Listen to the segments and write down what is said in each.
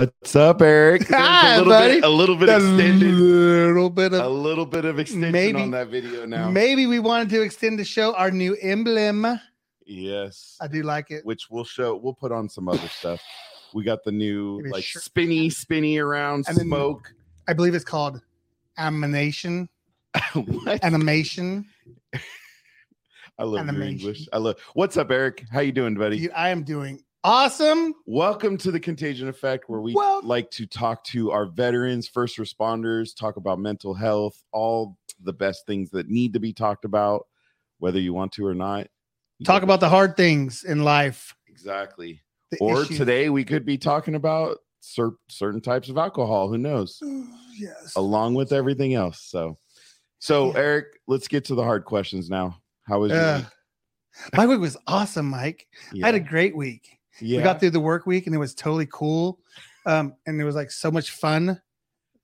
What's up, Eric? Hi, a ah, little buddy. bit, a little bit a extended, little bit of, a little bit of extension Maybe- on that video now. maybe we wanted to extend the show our new emblem. Yes, I do like it. which we'll show. We'll put on some other stuff. We got the new like shirt. spinny, spinny around And then- smoke. I believe it's called animation. Animation. I love your animation. English. I love. What's up, Eric? How you doing, buddy? Dude, I am doing awesome. Welcome to the Contagion Effect, where we Well- like to talk to our veterans, first responders, talk about mental health, all the best things that need to be talked about, whether you want to or not. Talk about the hard things in life. exactly. the Or issues. today we could be talking about cer- certain types of alcohol. Who knows? yes. Along with everything else. So, so Yeah. Eric, let's get to the hard questions now. How was your Uh, week? My week was awesome, Mike. Yeah. I had a great week. Yeah. We got through the work week and it was totally cool. Um, and it was like so much fun.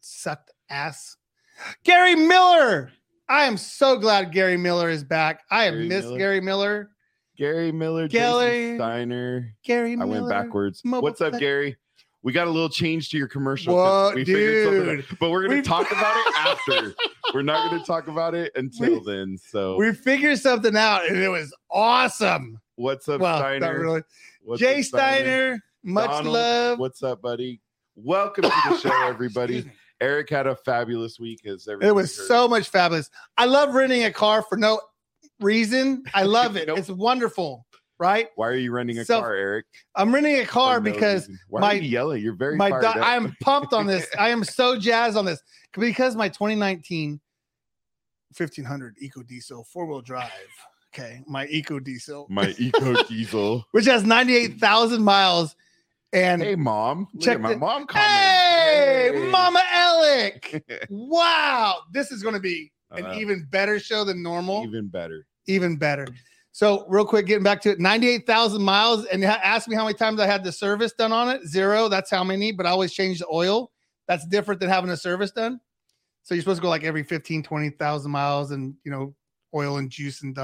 Sucked ass. Gary Miller. I am so glad Gary Miller is back. I have Gary missed Miller. Gary Miller. Gary Miller, Gary Jason Steiner. Gary I Miller. went backwards. Mobile What's up, Gary? We got a little change to your commercial. What, we figured something dude? out, but we're gonna We- talk about it after. We're not gonna talk about it until then. So We figured something out and it was awesome. what's up, well, Steiner? really. What's Jay up, Steiner, much Donald, love. What's up, buddy? Welcome to the show, everybody. Eric had a fabulous week as It was heard. so much fabulous. I love renting a car for no reason. I love it. Nope. It's wonderful, right? Why are you renting a Self- car, Eric? I'm renting a car no because why my- are you yelling? You're very my do- I am pumped on this. I am so jazzed on this because my 2019 1500 Eco Diesel four wheel drive. Okay, my Eco Diesel, my eco diesel. which has 98,000 miles, and Hey, mom. Check my mom comment. hey, Mama Alec! wow, this is going to be an Uh, even better show than normal. Even better. even better. So, real quick, getting back to it, 98,000 miles. And ask me how many times I had the service done on it. Zero. That's how many, but I always change the oil. That's different than having a service done. So, you're supposed to go like every 15, 20,000 miles and, you know, oil and juice and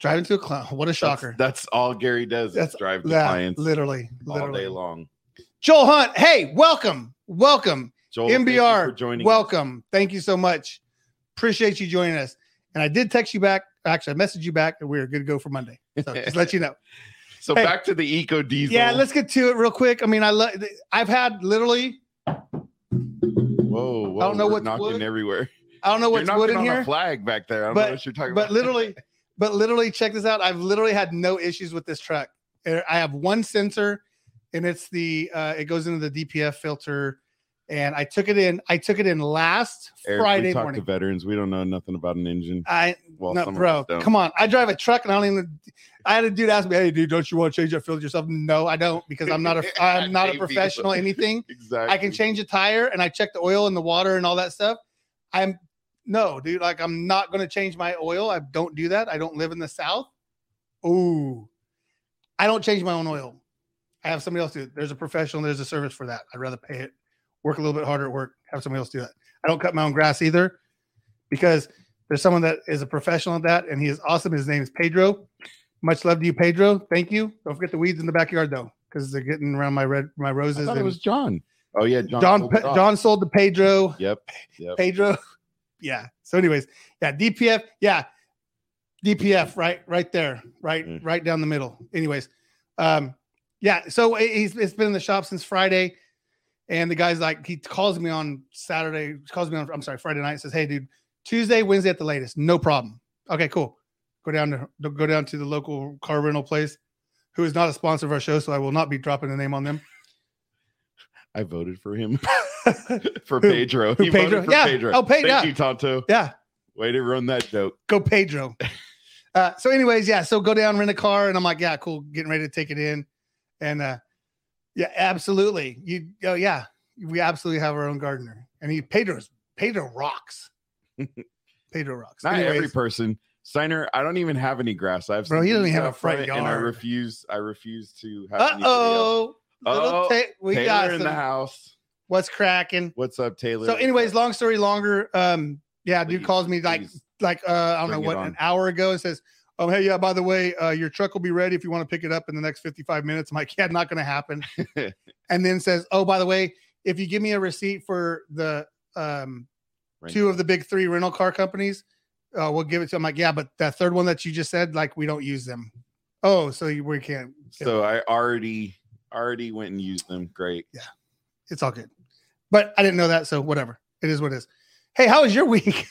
drive into a clown. What a shocker. That's, all Gary does. That's- is drive the Yeah, clients literally, all literally. day long. Joel Hunt. Hey, welcome. Welcome. Joel, thank you MBR. for joining. us. welcome. Thank you so much. Appreciate you joining us. And I did text you back. Actually, I messaged you back and we are good to go for Monday. So, just let you know. So Hey. back to the eco diesel. Yeah, let's get to it real quick. I mean, I love. I've had literally. Whoa, whoa! I don't know what's knocking wood. everywhere. I don't know what's wood in on here, a flag back there. I don't but- know what you're talking but about. literally, but literally, check this out. I've literally had no issues with this truck. Uh, I have one sensor, and it's the. Uh, it goes into the DPF filter, and I took it in. I took it in last Eric, Friday we talk morning. to veterans. We don't know nothing about an engine. I Well, no, bro, come on. I drive a truck, and I don't even. I had a dude ask me, "Hey, dude, don't you want to change that filter yourself?" No, I don't, because I'm not a. I'm not a professional. Anything. Exactly. I can change a tire and I check the oil and the water and all that stuff. I'm no, dude, like I'm not going to change my oil. I don't do that. I don't live in the South. Ooh, I don't change my own oil. I have somebody else do it. There's a professional, there's a service for that. I'd rather pay it, work a little bit harder at work, have somebody else do that. I don't cut my own grass either because there's someone that is a professional at that and he is awesome. His name is Pedro. Much love to you, Pedro. Thank you. Don't forget the weeds in the backyard though, because they're getting around my red my I roses. thought it was John. Oh yeah, John. John pulled it Pe- John sold to Pedro. Yep. Yep. Pedro. Yeah. So, anyways, yeah, DPF. Yeah, DPF. Right, right there. Right, Mm. right down the middle. Anyways, um, yeah. So he's it's been in the shop since Friday, and the guy's like, he calls me on Saturday. he Calls me on. I'm sorry, Friday night. Says, hey, dude, Tuesday, Wednesday at the latest. No problem. Okay, cool. Go down to go down to the local car rental place, who is not a sponsor of our show, so I will not be dropping the name on them. I voted for him for Pedro. Who, He Pedro? voted for Yeah. Pedro. Oh, Pe- Thank yeah. you, Tonto. yeah. Way to run that joke. go Pedro. Uh, so, anyways, yeah. So go down, rent a car, and I'm like, yeah, cool. Getting ready to take it in, and uh, yeah, absolutely. You, oh yeah, we absolutely have our own gardener, and he Pedro's Pedro rocks. Pedro rocks. Not every Anyways, person. Steiner, I don't even have any grass. I have Bro, he doesn't even have a front yard, and I refuse. I refuse to have. uh oh, Oh, we Taylor got in some, the house. What's cracking. What's up, Taylor? So, anyways, long story longer. Um, yeah, dude calls me like please. like uh, I don't Bring know what an hour ago and says, Oh, hey, yeah, by the way, uh, your truck will be ready if you want to pick it up in the next 55 minutes. I'm like, yeah, not going to happen. and then says, oh, by the way, if you give me a receipt for the um, two of the big three rental car companies, uh, we'll give it to. I'm like, yeah, but that third one that you just said, like, we don't use them. Oh, so you, we can't. So I already already went and used them. Great. Yeah, it's all good. But I didn't know that, so whatever. It is what it is. Hey, how was your week?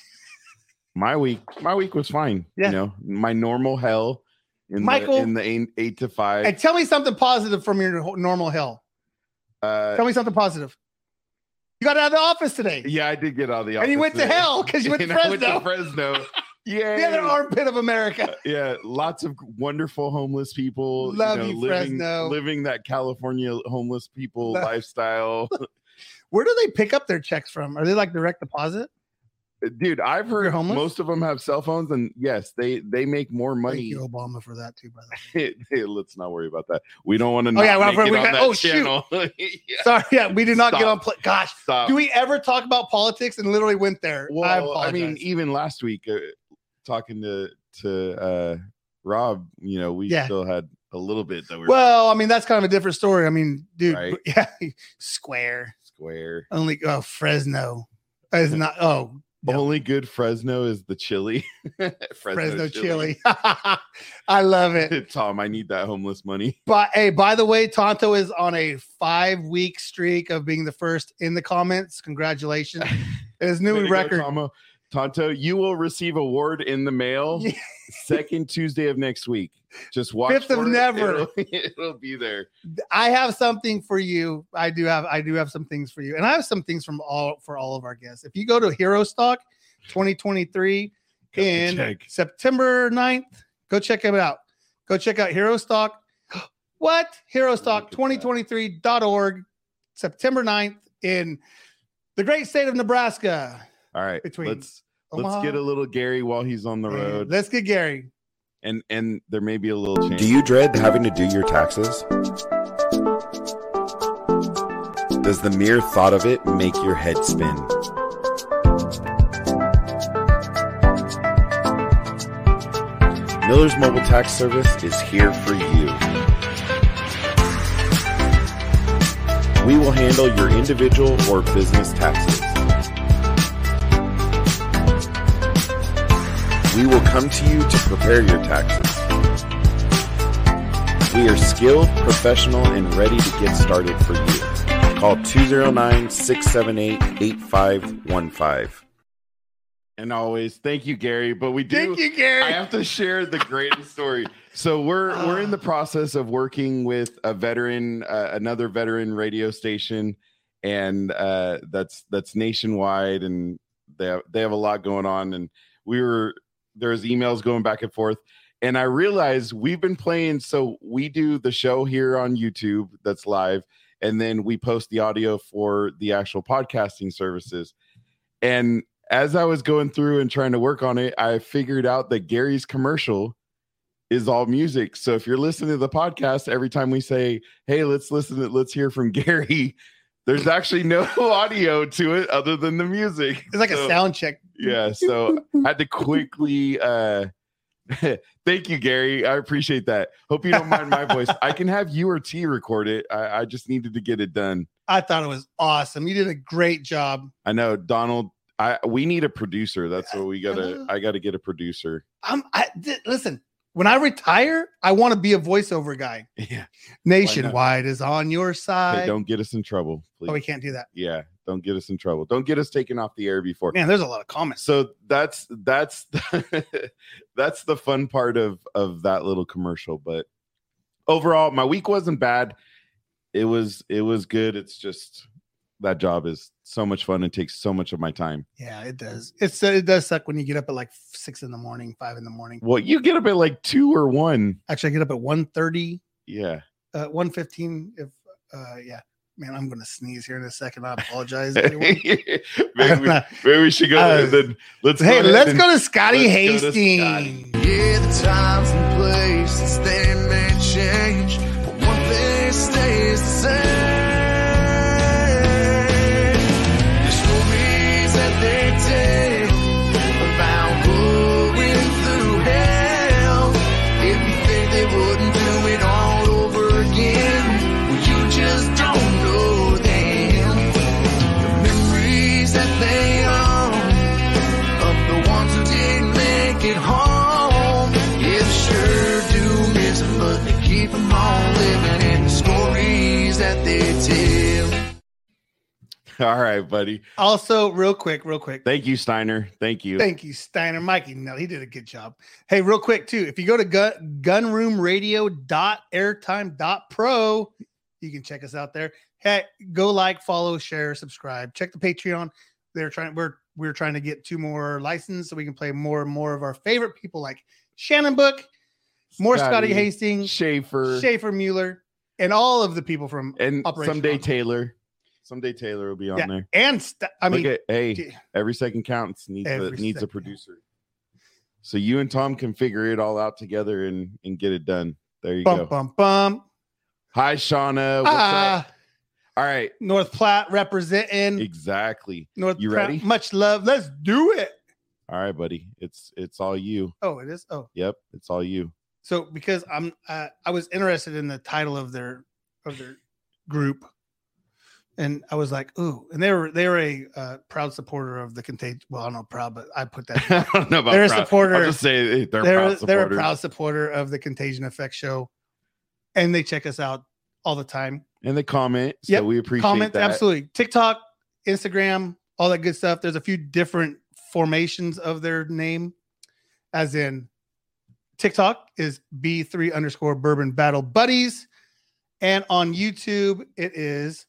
my week, my week was fine. Yeah. You know, my normal hell in Michael- the in the eight, eight to five. and tell me something positive from your normal hell. uh, Tell me something positive. You got out of the office today. yeah, I did get out of the office. And you went to hell because you went to I went to Fresno. Fresno. Yeah. The other armpit of America. yeah, lots of wonderful homeless people. Love know, you, living, Fresno. living that California homeless people Love- lifestyle. Where do they pick up their checks from? Are they like direct deposit? Dude, I've heard most of them have cell phones, and yes, they they make more Thank money. you, Obama, for that too, by the way. Hey, let's not worry about that. We don't want to. Oh, yeah, well, we on got- that oh, shoot. Yeah, Sorry, yeah, we did not get on. Play- Gosh, Stop. do we ever talk about politics and literally went there? I Well, I, apologize. mean, even last week, uh, talking to to uh, Rob, you know, we Yeah. still had a little bit that were well, I mean, that's kind of a different story. I mean, dude, Right. yeah, square square. only. Oh, Fresno is not. Oh, no. Only good Fresno is the chili. Fresno, chili. I love it. Tom, I need that homeless money. But hey, by the way, Tonto is on a five week streak of being the first in the comments. Congratulations. It is new go, record. Tomo. Tonto, you will receive a award in the mail second Tuesday of next week. Just watch. Fifth of it. never. It'll, it'll be there. I have something for you. I do have I do have some things for you. And I have some things from all for all of our guests. If you go to Hero Stock 2023 Got in check. September 9th, go check it out. Go check out Hero Stock. What? Hero Stock Look at that. 2023.org, September 9th in the great state of Nebraska. All right, Between let's Omaha let's get a little Gary while he's on the road, Let's get Gary. and and there may be a little change. Do you dread having to do your taxes? Does the mere thought of it make your head spin? Miller's Mobile Tax Service is here for you. We will handle your individual or business taxes. We will come to you to prepare your taxes. We are skilled, professional, and ready to get started for you. Call 209 678 8515. and always thank you, Gary. But we do. Thank you, Gary. I have to share the greatest story. So we're we're in the process of working with a veteran, uh, another veteran radio station, and uh, that's that's nationwide, and they have, they have a lot going on. And we were there's emails going back and forth, and I realized we've been playing. So we do the show here on YouTube that's live, and then we post the audio for the actual podcasting services. And as I was going through and trying to work on it, I figured out that Gary's commercial is all music. So if you're listening to the podcast, every time we say, "Hey, let's listen to let's hear from Gary," there's actually no audio to it other than the music. It's like a sound check. Yeah, so I had to quickly uh thank you, Gary. I appreciate that. Hope you don't mind my voice. I can have you or T record it. I, I just needed to get it done. I thought it was awesome. You did a great job. I know Donald. I we need a producer. That's what we gotta. Uh, I gotta get a producer. I'm I th- listen. When I retire, I want to be a voiceover guy. Yeah. Nationwide is on your Hey, side. don't get us in trouble, please. oh, we can't do that. Yeah, don't get us in trouble. Don't get us taken off the air before. Man, there's a lot of comments. So that's that's that's the fun part of of that little commercial. But overall, my week wasn't bad. It was it was good. It's just that job is so much fun and takes so much of my time. Yeah, it does. It's uh, it does suck when you get up at like six in the morning, five in the morning. Well, you get up at like two or one. Actually, I get up at 1.30, Yeah. uh, 1.15 If uh, yeah, man, I'm gonna sneeze here in a second. I apologize. maybe, we, maybe we should go Uh, then let's hey, ahead let's go to Scotty let's go to Scotty. Hastings. Yeah, the times and places they may change, but one thing stays the same. All right, buddy. Also, real quick, real quick. Thank you, Steiner. Thank you. Thank you, Steiner. Mikey, no, he did a good job. Hey, real quick, too, if you go to gun, gunroomradio.airtime.pro, you can check us out there. Hey, go like, follow, share, subscribe. Check the Patreon. They're trying, we're we're trying to get two more licenses so we can play more and more of our favorite people like Shannon Book, more Scotty, Scotty, Hastings, Schaefer, Schaefer Mueller, and all of the people from and Operation someday. Taylor. Someday Taylor will be on Yeah, there. and st- I mean, at hey, every second counts. Needs a, needs a producer. So you and Tom can figure it all out together and and get it done. There you bum go. bum bum. Hi, Shauna. What's up? Ah, All right, North Platte representing. exactly. North You ready? Much love. Let's do it. All right, buddy. It's it's all you. Oh, it is. Oh, Yep, it's all you. so because I'm, uh, I was interested in the title of their of their group, and I was like, ooh, and they were they were a uh, proud supporter of the contagion. Well, I don't know proud, but I put that. I don't know about They're a proud. supporter. I'll just say they're, they're proud they're a proud supporter of the Contagion Effect show, and they check us out all the time. and they comment. So Yep, we appreciate Comment that. absolutely. TikTok, Instagram, all that good stuff. There's a few different formations of their name, as in TikTok is B3 underscore bourbon battle buddies. And on YouTube, it is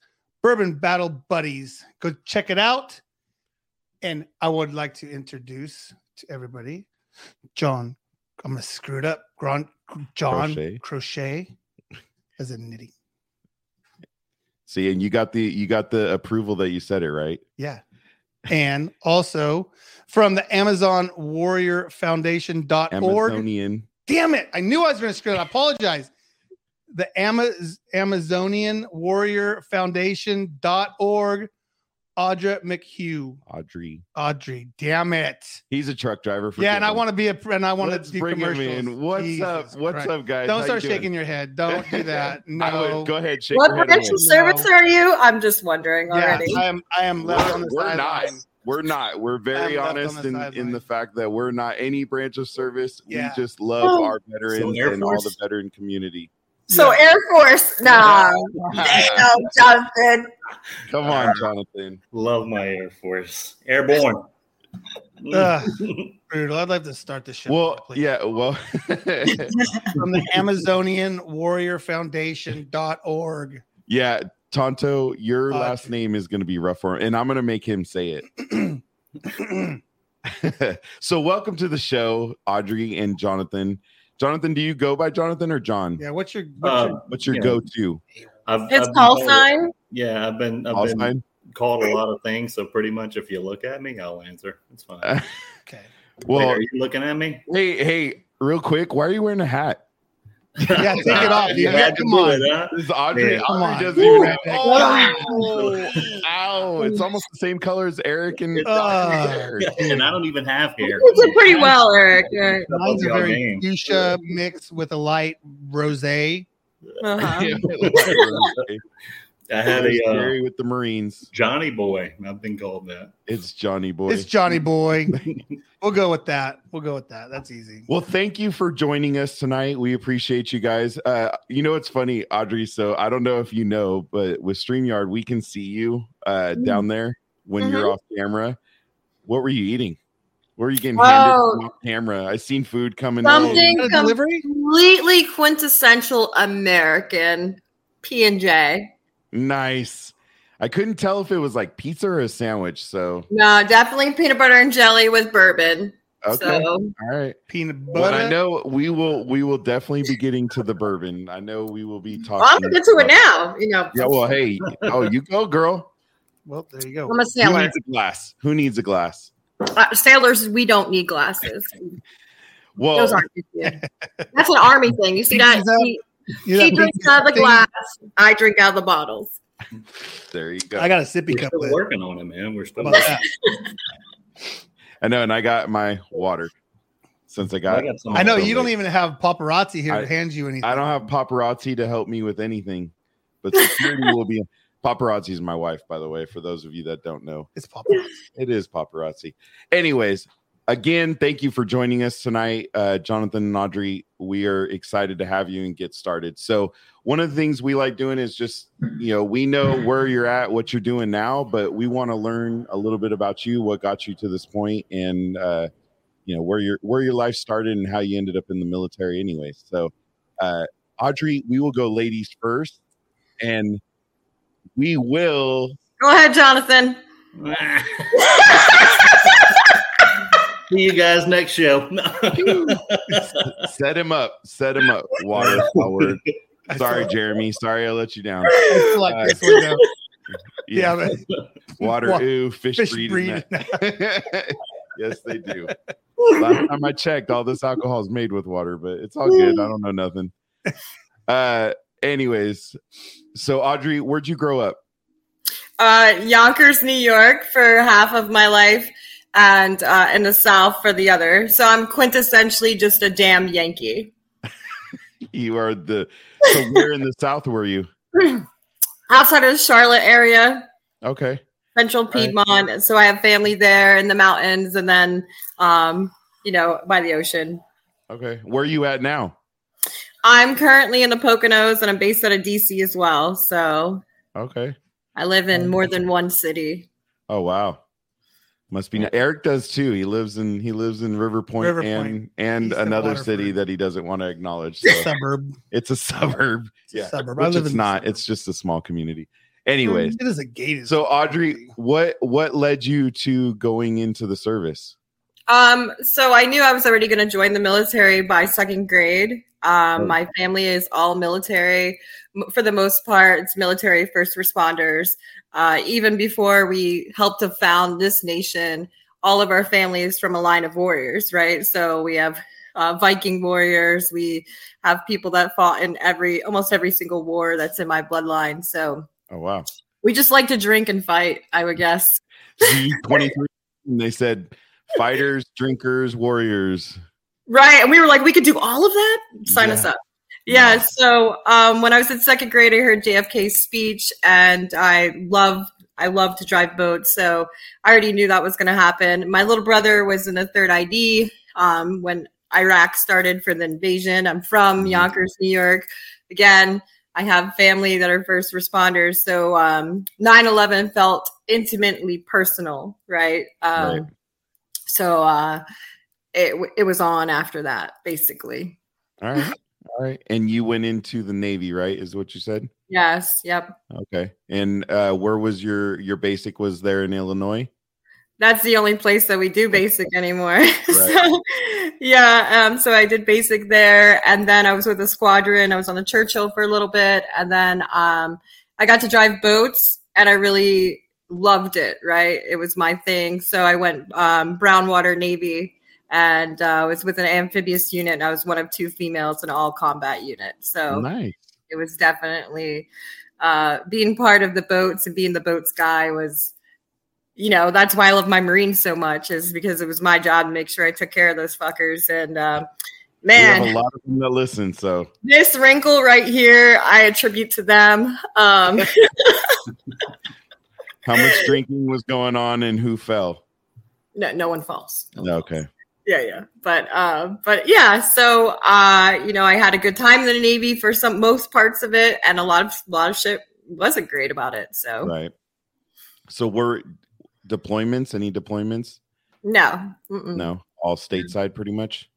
bourbon battle buddies. Go check it out. And I would like to introduce to everybody John. I'm to screw it up. Gron, John Crochet. Crochet, as in knitting. See, and you got the you got the approval that you said it right. Yeah. And also from the Amazon Warrior Foundation.org. Amazonian. Damn it. I knew I was going to screw it. I apologize. The Amaz- Amazonian Warrior Foundation.org. Audra McHugh. Audry. Audry. Damn it. He's a truck driver. For Yeah, and I want to be a and I want Let's to do bring him commercials. in. What's Jesus up? What's Christ. up, guys? Don't How start you doing? shaking your head. Don't do that. I would- No. go ahead, shake What your branch of service No. are you? I'm just wondering Yeah, already. I am I am left on the We're, we're not. We're not. We're very I'm honest the in, in the fact that we're not any branch of service. Yeah. We just love Oh. our veterans Air and all the veteran community. So Yeah. Air Force, nah, damn, Jonathan. Come on, Jonathan. Love my Air Force. Airborne. Ugh. Brutal. I'd like to start the show. Well, please. yeah, well, from the Amazonian Warrior Foundation.org. yeah, Tonto, your Uh, last name is going to be rough for him, and I'm going to make him say it. so, welcome to the show, Audry and Jonathan. Jonathan, do you go by Jonathan or John? yeah, what's your what's your Uh, What's your Yeah. go-to? I've, It's I've call called- sign. Yeah, I've been I've Call been sign? called a lot of things. So pretty much, if you look at me, I'll answer. It's fine. Okay? Wait, well, are you looking at me? hey, hey, real quick, why are you wearing a hat? Yeah, take it off. You Yeah, to come do on. it, huh? This is Audry. Yeah. Come Audry on. doesn't even Ooh. have. Oh, ow! It's almost the same color as Eric and Uh, hair. and I don't even have hair. You did pretty well, Eric. Yeah. Mine's a Y'all very fuchsia mixed with a light rosé. Uh-huh. I had a uh, with the Marines. Johnny boy. I've been called that. It's Johnny Boy. It's Johnny Boy. We'll go with that. We'll go with that. That's easy. Well, thank you for joining us tonight. We appreciate you guys. Uh, you know, it's funny, Audry. So I don't know if you know, but with StreamYard, we can see you uh, Mm. down there when Mm-hmm. you're off camera. What were you eating? What were you getting Oh. handed off camera? I seen food coming Something in. Got a? Completely quintessential American P and J. Nice. I couldn't tell if it was like pizza or a sandwich. So No, definitely peanut butter and jelly with bourbon. okay, So all right. Peanut Well, butter. I know we will. We will definitely be getting to the bourbon. I know we will be talking. well, I'm gonna get to it now. You know, Yeah. Well, hey. Oh, you go, girl. Well, there you go. I'm a Who sailor. needs a glass? Who needs a glass? Uh, sailors, we don't need glasses. Well, Those aren't. That's an army thing. You see that? Pizza's up. He, You he got drinks out of the thing? glass. I drink out of the bottles. there you go. I got a sippy We're cup still working on it, man. We're still. about that? I know, and I got my water since I got. I got. I know you don't even have paparazzi here I- to hand you anything. I don't have paparazzi to help me with anything, but security will be. Paparazzi is my wife, by the way. For those of you that don't know, It's paparazzi. it is paparazzi. Anyways, again, thank you for joining us tonight, uh, Jonathan and Audry. We are excited to have you and get started. So, one of the things we like doing is just, you know, we know where you're at, what you're doing now, but we want to learn a little bit about you, what got you to this point, and uh, you know where your where your life started and how you ended up in the military. Anyway, so uh, Audry, we will go ladies first, and we will Go ahead, Jonathan. See you guys next show. set him up, set him up. Water forward. Sorry, Jeremy. Sorry, I let you down. Like Uh, this one though. Yeah, but water. Wa- ooh, fish, fish breed. breed. yes, they do. Last time I checked, all this alcohol is made with water, but it's all good. I don't know nothing. Uh, anyways, so Audry, where'd you grow up? Uh, Yonkers, New York for half of my life and uh, in the South for the other. So I'm quintessentially just a damn Yankee. You are the. So where in the South were you? Outside of the Charlotte area, Okay. Central. Piedmont. and So I have family there in the mountains and then, um, you know, by the ocean. Okay. Where are you at now? I'm currently in the Poconos and I'm based out of DC as well. So Okay. I live in more than one city. Oh wow. Must be Eric does too. He lives in he lives in River Point River and Point, and east another city that he doesn't want to acknowledge. So suburb. it's a suburb. a Yeah. suburb. I Which it's not. suburb. It's just a small community. Anyways, It is a gated. so Audrey, what what led you to going into the service? Um, so I knew I was already going to join the military by second grade. Um, Oh. my family is all military for the most part. It's military first responders. Uh, even before we helped to found this nation, all of our families from a line of warriors, right? So we have uh, Viking warriors. We have people that fought in every, almost every single war that's in my bloodline. So Oh wow. we just like to drink and fight, I would guess. Twenty three. They said fighters, drinkers, warriors. Right. And we were like, we could do all of that? Sign us up. Yeah. So um, when I was in second grade, I heard JFK's speech and I love I love to drive boats. So I already knew that was going to happen. My little brother was in the third ID um, when Iraq started for the invasion. I'm from Mhm. Yonkers, New York. Again, I have family that are first responders. So um, 9-11 felt intimately personal, right? Um, Right. So uh, it, it was on after that, basically. All right. All right. And you went into the Navy, right? Is what you said? Yes. Yep. Okay. And uh where was your your basic was there in Illinois? That's the only place that we do basic anymore. so, yeah. Um, so I did basic there. And then I was with a squadron. I was on the Churchill for a little bit. And then um, I got to drive boats and I really loved it. Right. It was my thing. So I went um, brown water Navy and uh, was with an amphibious unit. And I was one of two females in all combat unit. So Nice. it was definitely uh, being part of the boats and being the boats guy was you know that's why i love my marines so much is because it was my job to make sure i took care of those fuckers and uh, We have a lot of them that listen, so this wrinkle right here i attribute to them um, how much drinking was going on and who fell? no, no one falls No one falls. Yeah yeah but uh but yeah so uh you know i had a good time in the navy for some most parts of it and a lot of a lot of shit wasn't great about it so Right. So were deployments, any deployments? no Mm-mm. No. All stateside pretty much?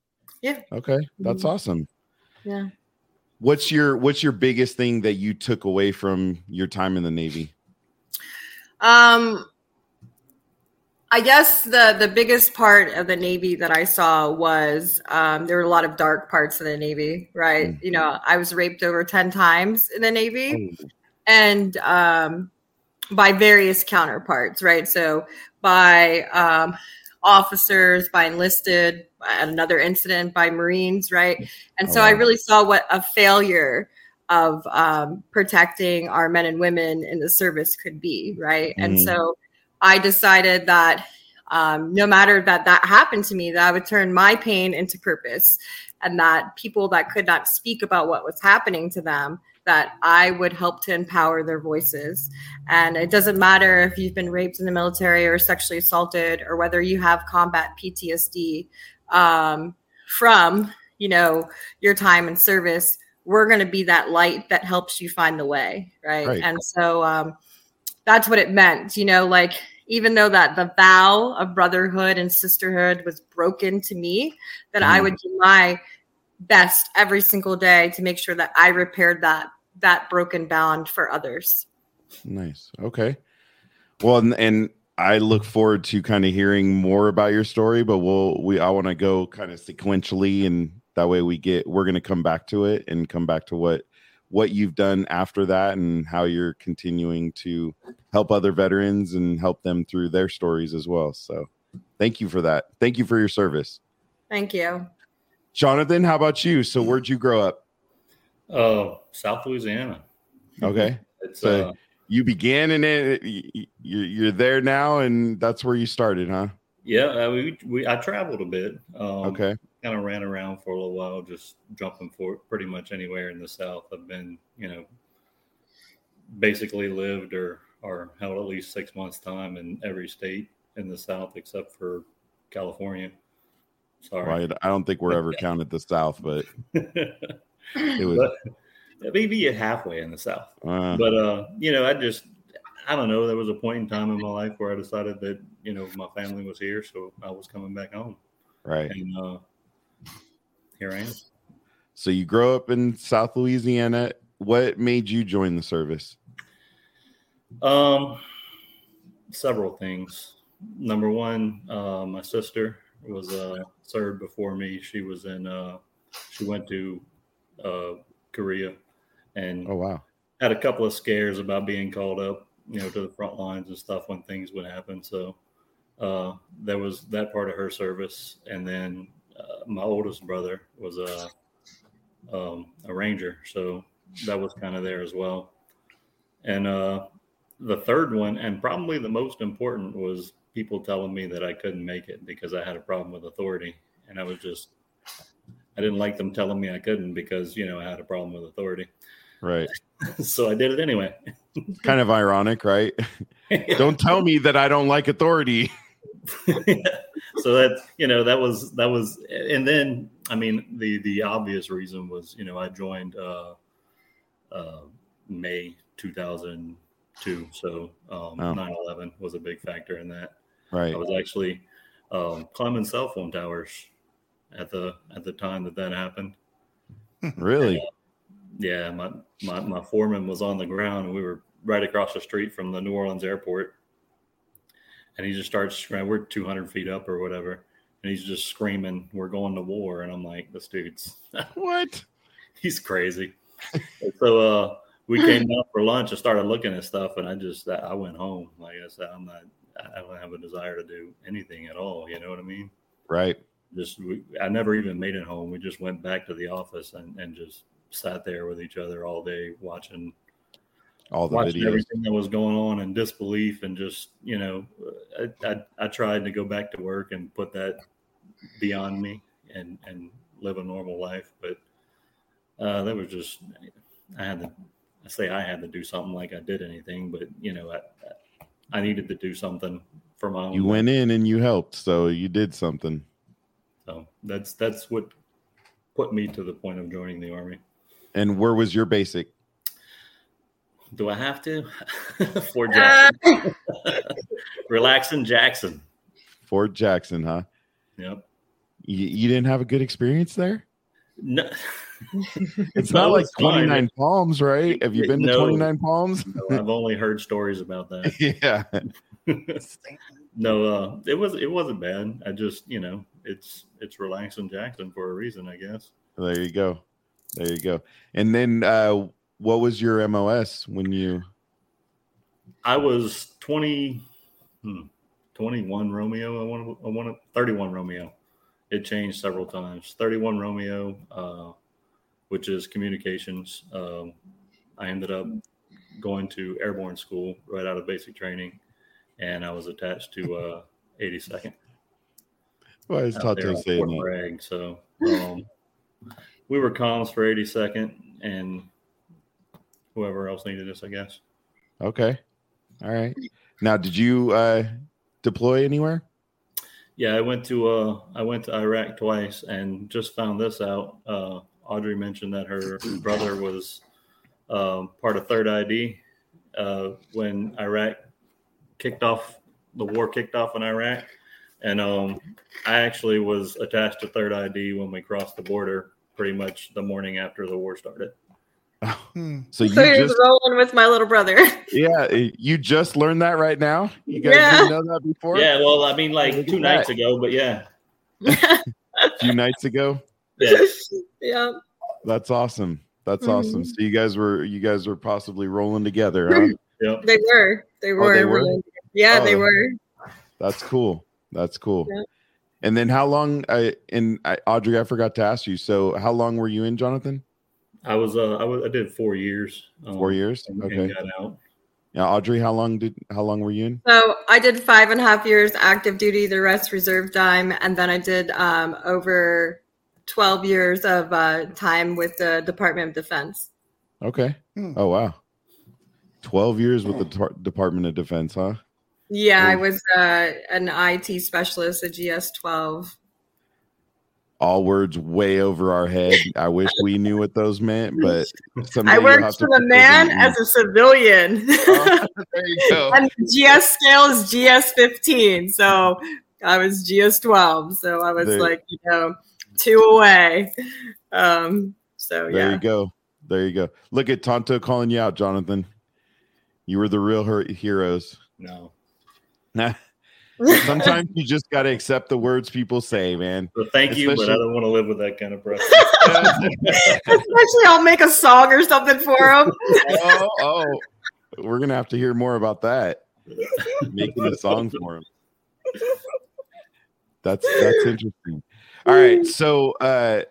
Yeah. Okay. That's Mhm. awesome. yeah What's your what's your biggest thing that you took away from your time in the Navy? Um, I guess the the biggest part of the Navy that I saw was um, there were a lot of dark parts of the Navy. Right, Mm. you know, I was raped over ten times in the Navy, Oh, and um, by various counterparts. Right, so by um, officers, by enlisted, at another incident by Marines. Right, and Oh, so I really saw what a failure of um, protecting our men and women in the service could be, right? And Mhm. so I decided that um, no matter that that happened to me, that I would turn my pain into purpose, and that people that could not speak about what was happening to them, that I would help to empower their voices. And it doesn't matter if you've been raped in the military or sexually assaulted, or whether you have combat PTSD um, from you know your time in service. We're going to be that light that helps you find the way, right? Right. And so um, that's what it meant, you know, like even though that the vow of brotherhood and sisterhood was broken to me, that I Mhm. would do my best every single day to make sure that I repaired that that broken bond for others. Nice. Okay. Well, and, and I look forward to kind of hearing more about your story, but we'll we I want to go kind of sequentially, and that way we get we're going to come back to it and come back to what what you've done after that and how you're continuing to help other veterans and help them through their stories as well. So, thank you for that. Thank you for your service, Thank you. Jonathan. How about you? So, where'd you grow up? Uh, South Louisiana. Okay. It's So- uh, You began in it. y- y- You're, you're there now, and that's where you started, huh? Yeah. uh, we, we I traveled a bit. Um, Okay. Kind of ran around for a little while, just jumping for pretty much anywhere in the South. I've been, you know, basically lived or or held at least six months time in every state in the South except for California. Sorry. Right. I don't think we're ever counted the South, but it was. but maybe halfway in the South. Uh, but uh you know i just i don't know there was a point in time in my life where i decided that you know my family was here so i was coming back home right. and uh here i am So you grow up in South Louisiana. What made you join the service? um several things number one uh my sister was uh served before me she was in uh she went to uh korea and Oh wow. had a couple of scares about being called up, you know, to the front lines and stuff when things would happen. So uh, there was that part of her service, and then uh, my oldest brother was a um, a ranger, so that was kind of there as well. And uh, the third one, and probably the most important, was people telling me that I couldn't make it because I had a problem with authority, and I was just I didn't like them telling me I couldn't because you know I had a problem with authority. Right. so I did it anyway. kind of ironic, right? don't tell me that I don't like authority. so that you know that was that was and then i mean the the obvious reason was you know i joined uh uh may 2002 so um Oh. 9-11 was a big factor in that Right. i was actually um climbing cell phone towers at the at the time that that happened Really? Yeah my my, my foreman was on the ground and we were right across the street from the new orleans airport and he just starts screaming we're 200 feet up or whatever and he's just screaming we're going to war and i'm like this dude's What? he's crazy so uh we came down for lunch and started looking at stuff and i just i went home like i said i'm not i don't have a desire to do anything at all you know what i mean Right. just we, I never even made it home. We just went back to the office and, and just sat there with each other all day watching All the watching videos. everything that was going on in disbelief and just you know I, I I tried to go back to work and put that beyond me and and live a normal life, but uh, that was just I had to I say I had to do something like I did anything, but you know I I needed to do something for my own. You went in and you helped, so you did something. So that's that's what put me to the point of joining the army. And where was your basic? Do I have to? Fort Jackson. Relaxing Jackson. Fort Jackson, huh? Yep. You, you didn't have a good experience there? No, It's No, not it like was fine. 29 Palms, right? Have you been to 29 Palms? no, I've only heard stories about that. yeah. no, uh, it was it wasn't bad. I just you know it's it's relaxing Jackson for a reason, I guess. There you go. There you go. And then uh what was your MOS when you I was 20, hmm, 21 Romeo. I want to, I want to, 31 Romeo. It changed several times. 31 Romeo, uh, which is communications. Um, I ended up going to airborne school right out of basic training, and I was attached to uh, 82nd. Why is out there Tonto on saying Fort that? Bragg. So um, we were comms for 82nd and whoever else needed us, I guess. Okay. All right. Now, did you uh, deploy anywhere? Yeah, I went to uh, I went to Iraq twice and just found this out. Uh, Audry mentioned that her brother was um, part of Third ID uh, when Iraq kicked off the war kicked off in Iraq, and um, I actually was attached to Third ID when we crossed the border, pretty much the morning after the war started. Hmm. So you So you're just rolling with my little brother. yeah, eh, you just learned that right now. You guys Yeah. didn't know that before. Yeah, well, I mean, like Look at two that. nights ago, but yeah, a few nights ago. yeah. yeah. That's awesome. That's Mhm. awesome. So you guys were you guys were possibly rolling together. Huh? Yep. They were. They were. Oh, they were? really- Yeah, they Oh. were. That's cool. That's cool. Yeah. And then how long? I and I, Audry, I forgot to ask you. So how long were you in, Jonathan? I was uh, I was I did four years. Um, Four years. Okay. and got out. Yeah, Audry, how long did how long were you in? So I did five and a half years active duty, the rest reserve time, and then I did um, over twelve years of uh, time with the Department of Defense. Okay. Hmm. Oh wow. Twelve years with the Tar- Department of Defense, huh? Yeah, I was uh, an IT specialist at GS twelve. All words way over our head. I wish we knew what those meant, but I worked have for the man in- as a civilian. Oh, there you go. and GS scale is GS 15. So I was GS 12. So I was There- like, you know, two away. Um, so yeah. There you go. There you go. Look at Tonto calling you out, Jonathan. You were the real her- heroes. No, Nah. Sometimes you just got to accept the words people say, man. but thank you, but I don't want to live with that kind of pressure. Especially, I'll make a song or something for him. oh, oh, we're gonna have to hear more about that. Making a song for him. That's that's interesting. All right, so uh,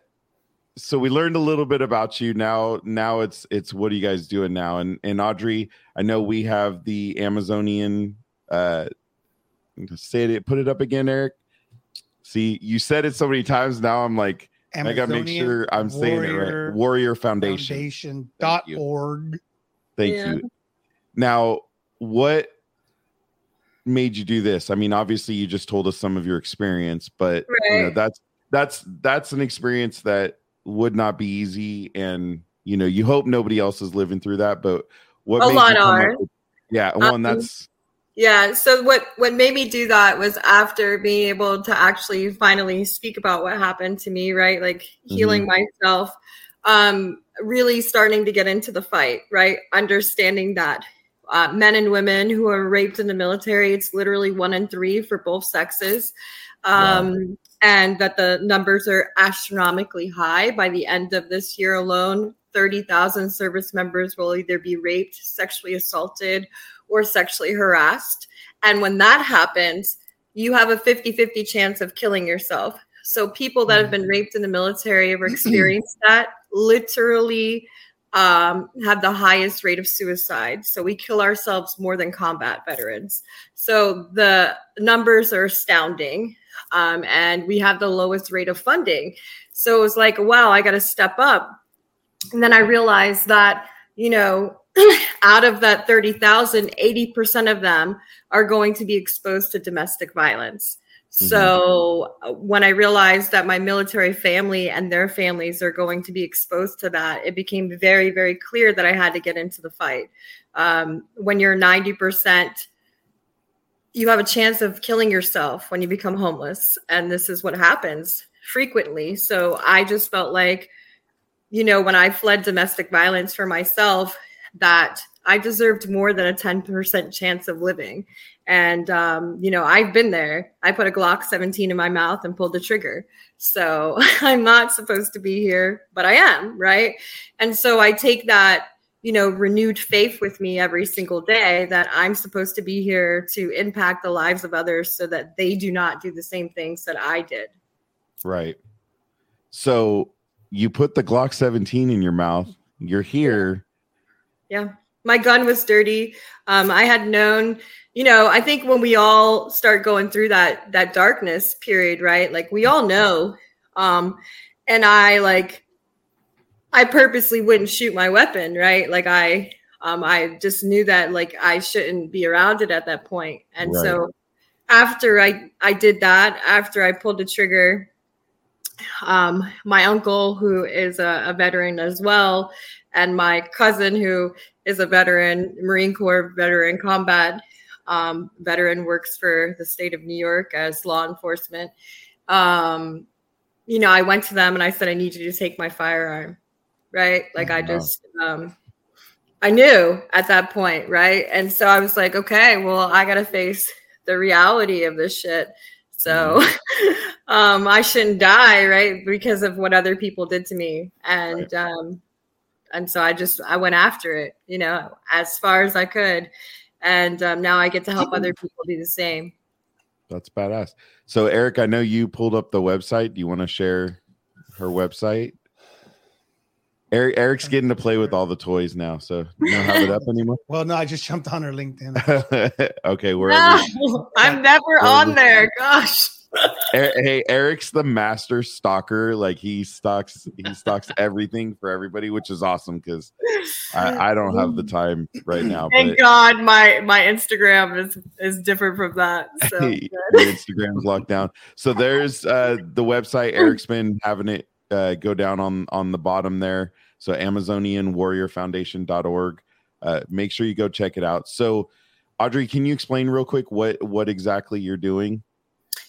so we learned a little bit about you. Now, now it's it's what are you guys doing now? And and Audry, I know we have the Amazonian. Uh, say it. Put it up again, Eric. See, you said it so many times. Now I'm like, I gotta make sure I'm saying it Warrior right. Warrior Foundation. Foundation Thank dot you. org. Thank Yeah. you. Now, what made you do this? I mean, obviously, you just told us some of your experience, but you know, that's that's that's an experience that would not be easy, and you know, you hope nobody else is living through that. But what? A made you lot come are. with- yeah, well, and Um, that's Yeah. So what what made me do that was after being able to actually finally speak about what happened to me, right? Like healing myself, um, really starting to get into the fight, right? Understanding that uh, men and women who are raped in the military, it's literally one in three for both sexes. Um, And that the numbers are astronomically high. By the end of this year alone, 30,000 service members will either be raped, sexually assaulted, or sexually harassed. And when that happens, you have a 50 50 chance of killing yourself. So, people that have been raped in the military or experienced that literally um, have the highest rate of suicide. So, we kill ourselves more than combat veterans. So, the numbers are astounding. Um, and we have the lowest rate of funding. So, it was like, wow, I got to step up. And then I realized that, you know, out of that 30,000, 80% of them are going to be exposed to domestic violence. So uh, when I realized that my military family and their families are going to be exposed to that, it became very, very clear that I had to get into the fight. Um, when you're 90%, you have a chance of killing yourself when you become homeless. And this is what happens frequently. So I just felt like, you know, when I fled domestic violence for myself, that I deserved more than a 10% chance of living. And, um, you know, I've been there. I put a Glock 17 in my mouth and pulled the trigger. So I'm not supposed to be here, but I am, right? And so I take that, you know, renewed faith with me every single day that I'm supposed to be here to impact the lives of others so that they do not do the same things that I did. right. So you put the Glock 17 in your mouth. You're here. Yeah. my gun was dirty. Um, I had known, you know, I think when we all start going through that that darkness period, right? Like we all know. Um, and I like I purposely wouldn't shoot my weapon, right? Like I um I just knew that like I shouldn't be around it at that point. And Right. so after I I did that, after I pulled the trigger, um my uncle who is a, a veteran as well and my cousin who is a veteran marine corps veteran combat um, veteran works for the state of new york as law enforcement. Um, you know i went to them and i said i need you to take my firearm right? Like i just um, i knew at that point right? And so i was like okay well i gotta face the reality of this shit. So um, I shouldn't die, right? Because of what other people did to me. And um, and so I just I went after it, you know, as far as I could. And um, now I get to help other people do the same. That's badass. So, Eric, I know you pulled up the website. Do you want to share her website? Eric, Eric's getting to play with all the toys now, so you don't have it up anymore. Well, no, I just jumped on her LinkedIn. okay, wherever. No, I'm never on there. Gosh. Er- hey, Eric's the master stalker. Like he stalks, he stalks everything for everybody, which is awesome because I, I don't have the time right now. Thank But God my my Instagram is is different from that. So Instagram's locked down. So there's uh, the website. Eric's been having it uh, go down on on the bottom there. So AmazonianWarriorFoundation.org. Uh, make sure you go check it out. So, Audry, can you explain real quick what what exactly you're doing?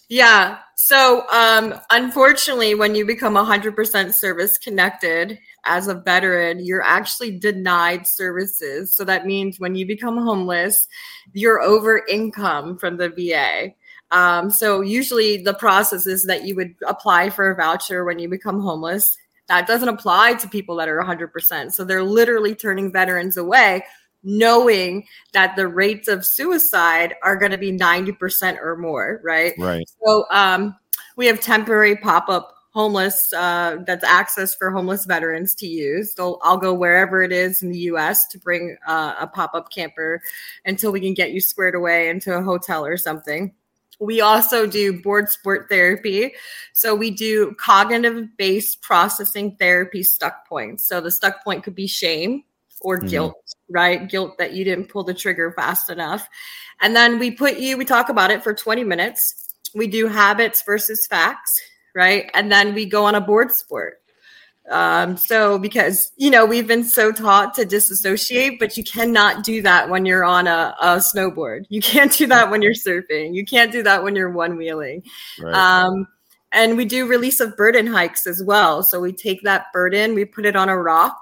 Yeah. So, um, unfortunately, when you become 100% service connected as a veteran, you're actually denied services. So, that means when you become homeless, you're over income from the VA. Um, so, usually the process is that you would apply for a voucher when you become homeless. That doesn't apply to people that are 100%. So, they're literally turning veterans away knowing that the rates of suicide are going to be 90% or more, right? Right. So um, we have temporary pop-up homeless uh, that's access for homeless veterans to use. So I'll go wherever it is in the U.S. to bring uh, a pop-up camper until we can get you squared away into a hotel or something. We also do board sport therapy. So we do cognitive based processing therapy stuck points. So the stuck point could be shame or Mhm. guilt, right? Guilt that you didn't pull the trigger fast enough. And then we put you, we talk about it for 20 minutes. We do habits versus facts, right? And then we go on a board sport. Um, so because you know we've been so taught to disassociate, but you cannot do that when you're on a, a snowboard. You can't do that when you're surfing. You can't do that when you're one wheeling. Right. Um, and we do release of burden hikes as well. So we take that burden, we put it on a rock,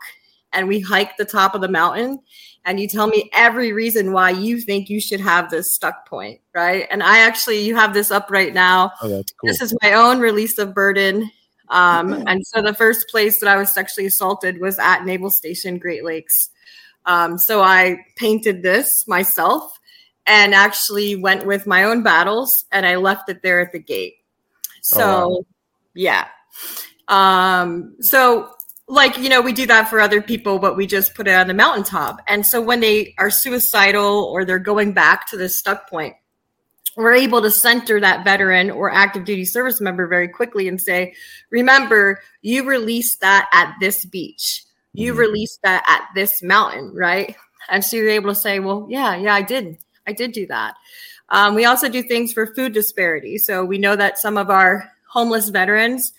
and we hike the top of the mountain. And you tell me every reason why you think you should have this stuck point, right? And I actually, you have this up right now. oh, that's cool. This is my own release of burden. Um, and so the first place that I was sexually assaulted was at Naval Station, Great Lakes. Um, so I painted this myself and actually went with my own battles and I left it there at the gate. So, Oh, wow. yeah. Um, so like you know we do that for other people but we just put it on the mountaintop. And so when they are suicidal or they're going back to the stuck point we're able to center that veteran or active duty service member very quickly and say remember you released that at this beach. You Mhm. released that at this mountain right? And so you're able to say well yeah yeah i did. I did do that. Um, we also do things for food disparity. So we know that some of our homeless veterans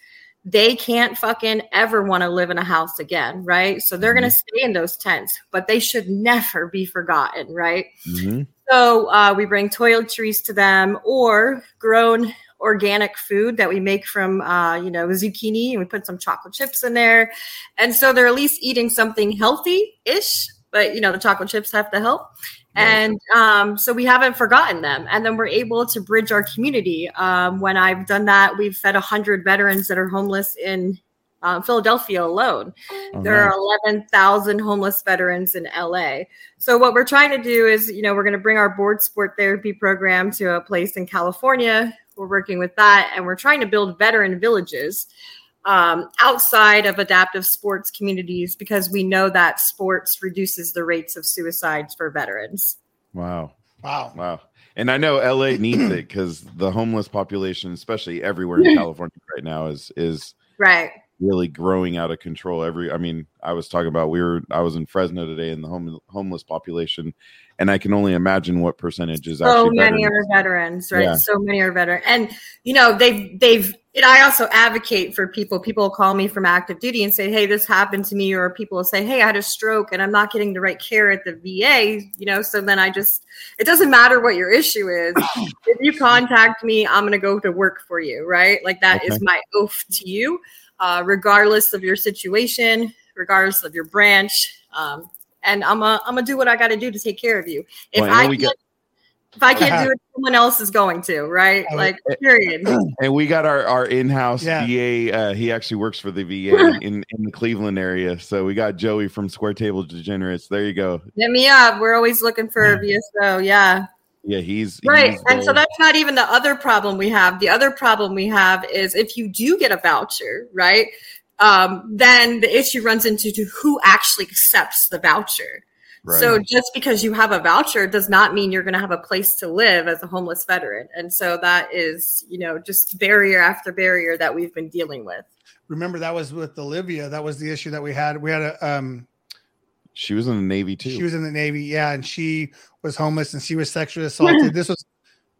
they can't fucking ever want to live in a house again, right? So they're going to stay in those tents, but they should never be forgotten, right? Mhm. So uh, we bring toiletries to them or grown organic food that we make from, uh, you know, zucchini and we put some chocolate chips in there. And so they're at least eating something healthy ish, but, you know, the chocolate chips have to help. And um, so we haven't forgotten them. And then we're able to bridge our community. Um, when I've done that, we've fed 100 veterans that are homeless in uh, Philadelphia alone. Oh, There nice. are 11,000 homeless veterans in LA. So what we're trying to do is, you know, we're going to bring our board sport therapy program to a place in California. We're working with that, and we're trying to build veteran villages. Um, outside of adaptive sports communities because we know that sports reduces the rates of suicides for veterans. Wow. Wow. Wow. And I know LA needs it because the homeless population, especially everywhere in California right now, is is Right. Really growing out of control. Every, I mean, I was talking about we were, I was in Fresno today, in the home, homeless population, and I can only imagine what percentage is so actually many veterans. are veterans right Yeah. so many are veterans and you know they've they've and i also advocate for people people call me from active duty and say hey this happened to me or people will say hey i had a stroke and i'm not getting the right care at the va you know so then i just it doesn't matter what your issue is if you contact me i'm going to go to work for you right like that is Okay. my oath to you uh, regardless of your situation regardless of your branch um, and i'm gonna i'm gonna do what i got to do to take care of you if Well, I know i we can't got- if I can't do it, someone else is going to, right? Like, period. And we got our our in-house Yeah. VA. Uh, he actually works for the VA in in the Cleveland area. So we got Joey from Square Table Degenerates. There you go. Hit me up. We're always looking for a VSO. Yeah. Yeah, he's Right. he's And so that's not even the other problem we have. The other problem we have is if you do get a voucher, right? Um, then the issue runs into to who actually accepts the voucher. Right. So just because you have a voucher does not mean you're going to have a place to live as a homeless veteran. And so that is, you know, just barrier after barrier that we've been dealing with. Remember that was with Olivia. That was the issue that we had. We had a um she was in the Navy too. she was in the Navy, yeah, and she was homeless and she was sexually assaulted. this was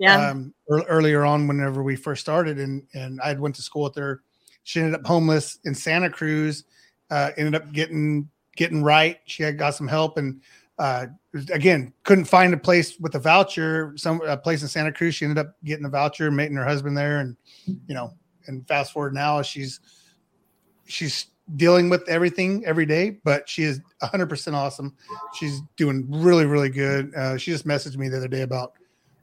Yeah. um, ear- earlier on whenever we first started and and i went to school with her she ended up homeless in santa cruz uh, ended up getting getting right she had got some help and uh, again couldn't find a place with a voucher some a place in santa cruz she ended up getting a voucher meeting her husband there and you know and fast forward now she's she's dealing with everything every day but she is 100% awesome she's doing really really good uh, she just messaged me the other day about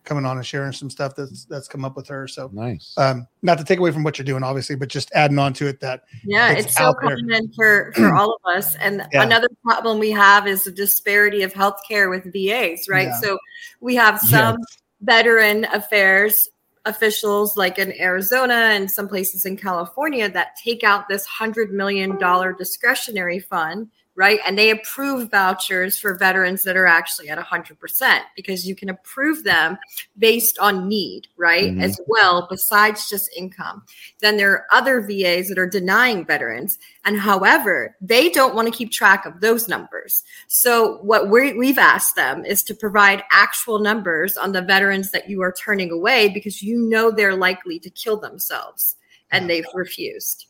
coming on and sharing some stuff that's that's come up with her. So nice. um not to take away from what you're doing, obviously, but just adding on to it that Yeah, it's it's, so out there. common for for all of us. And Yeah. another problem we have is the disparity of healthcare with VAs, right? Yeah. So we have some veteran affairs officials like in Arizona and some places in California that take out this 100 million dollar discretionary fund right and they approve vouchers for veterans that are actually at 100% because you can approve them based on need right Mhm. as well besides just income then there are other VAs that are denying veterans and however they don't want to keep track of those numbers so what we we've asked them is to provide actual numbers on the veterans that you are turning away because you know they're likely to kill themselves and they've refused.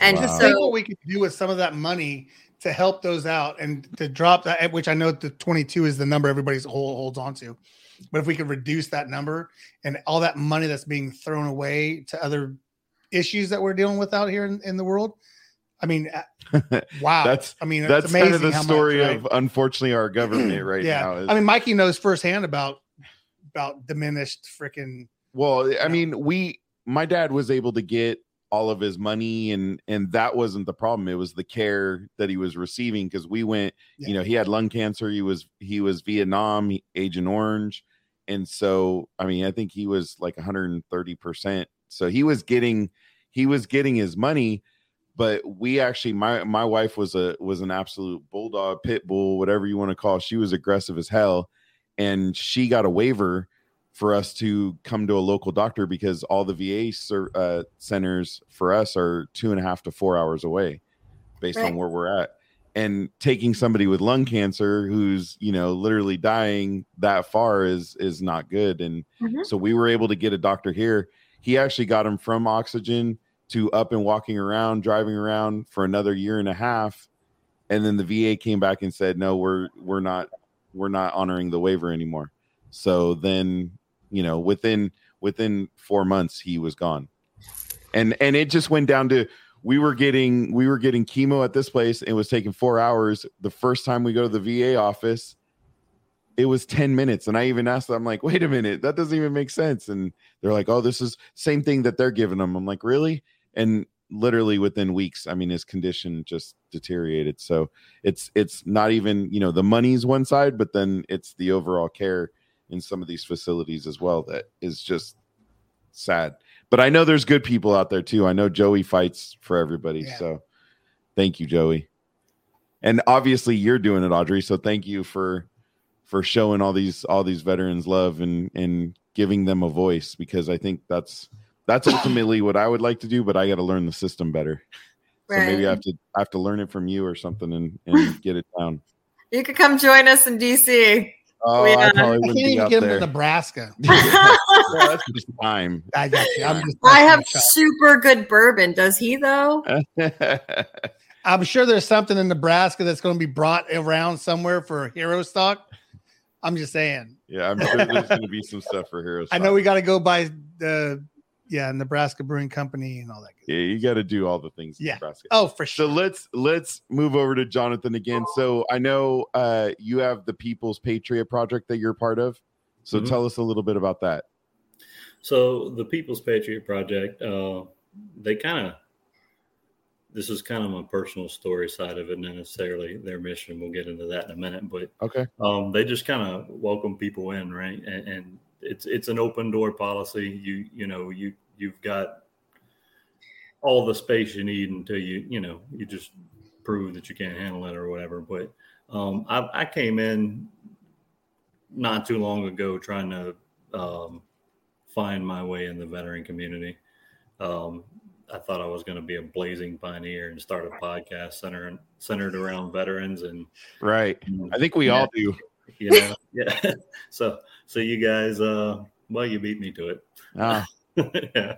And Wow. just think what we could do with some of that money to help those out and to drop that, which I know the 22 is the number everybody's hold, holds on to. But if we could reduce that number and all that money that's being thrown away to other issues that we're dealing with out here in, in the world, I mean, uh, wow. That's- I mean, That's it's kind amazing of the how much, story right? of unfortunately our government right yeah. now. Is, I mean, Mikey knows firsthand about about diminished freaking well, I Yeah. mean, we my dad was able to get all of his money and and that wasn't the problem. It was the care that he was receiving because we went, Yeah. you know, he had lung cancer, he was he was Vietnam, he- Agent Orange. And so I mean, I think he was like 130%. So he was getting he was getting his money, but we actually my my wife was a was an absolute bulldog pit bull whatever you want to call it. she was aggressive as hell and she got a waiver for us to come to a local doctor because all the va cer- uh, centers for us are two and a half to four hours away based Right. on where we're at and taking somebody with lung cancer who's you know literally dying that far is is not good and Mhm. so we were able to get a doctor here he actually got him from oxygen to up and walking around, driving around for another year and a half. And then the VA came back and said, no, we're we're not we're not honoring the waiver anymore. So then, you know, within within four months he was gone. And and it just went down to we were getting we were getting chemo at this place. It was taking four hours. The first time we go to the VA office, it was 10 minutes. And I even asked them, I'm like, wait a minute, that doesn't even make sense. And they're like, oh, this is same thing that they're giving them I'm like, really? And literally within weeks, I mean, his condition just deteriorated. So it's it's not even, you know, the money's one side, but then it's the overall care in some of these facilities as well that is just sad. but I know there's good people out there too. I know Joey fights for everybody. Yeah. So thank you, Joey. And obviously you're doing it, Audry. So thank you for for showing all these all these veterans love and and giving them a voice because I think that's that's ultimately what I would like to do, but I got to learn the system better. So maybe I have to I have to learn it from you or something and, and get it down. You could come join us in DC. Oh, Yeah. I I probably wouldn't can't be even out get them there. to Nebraska. Yeah, that's just time. I got you. I'm just I have super good bourbon. Does he though? I'm sure there's something in Nebraska that's going to be brought around somewhere for hero stock. I'm just saying. Yeah, I'm sure there's going to be some stuff for heroes. I know we got to go by the yeah Nebraska Brewing Company and all that. Yeah, you got to do all the things. In Yeah. Nebraska. Oh, for sure. So let's let's move over to Jonathan again. So I know uh, you have the People's Patriot Project that you're part of. So Mhm. tell us a little bit about that. So the People's Patriot Project, uh, they kind of, this is kind of my personal story side of it, not necessarily their mission. We'll get into that in a minute, but Okay. um, they just kind of welcome people in, right? And, and it's it's an open door policy. You you know you you've got all the space you need until you you know you just prove that you can't handle it or whatever. But um, I, I came in not too long ago trying to um, find my way in the veteran community. Um, I thought I was going to be a blazing pioneer and start a podcast centered centered around veterans and Right. I think we all do. you know yeah so so you guys uh well you beat me to it Ah, yeah.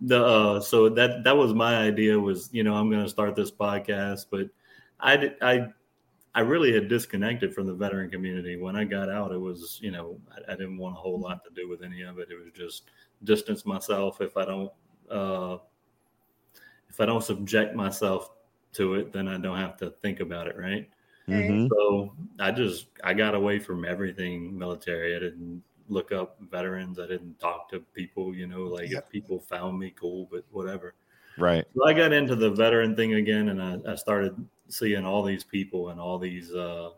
The uh so that that was my idea was you know i'm going to start this podcast but i did i i really had disconnected from the veteran community. When i got out it was you know i, I didn't want a whole lot to do with any of it. It was just distance myself. If i don't uh if i don't subject myself to it then i don't have to think about it right? Mhm. so I just I got away from everything military. I didn't look up veterans. I didn't talk to people. You know, like Yep. if people found me, cool, but whatever. Right. So I got into the veteran thing again, and I, I started seeing all these people and all these uh,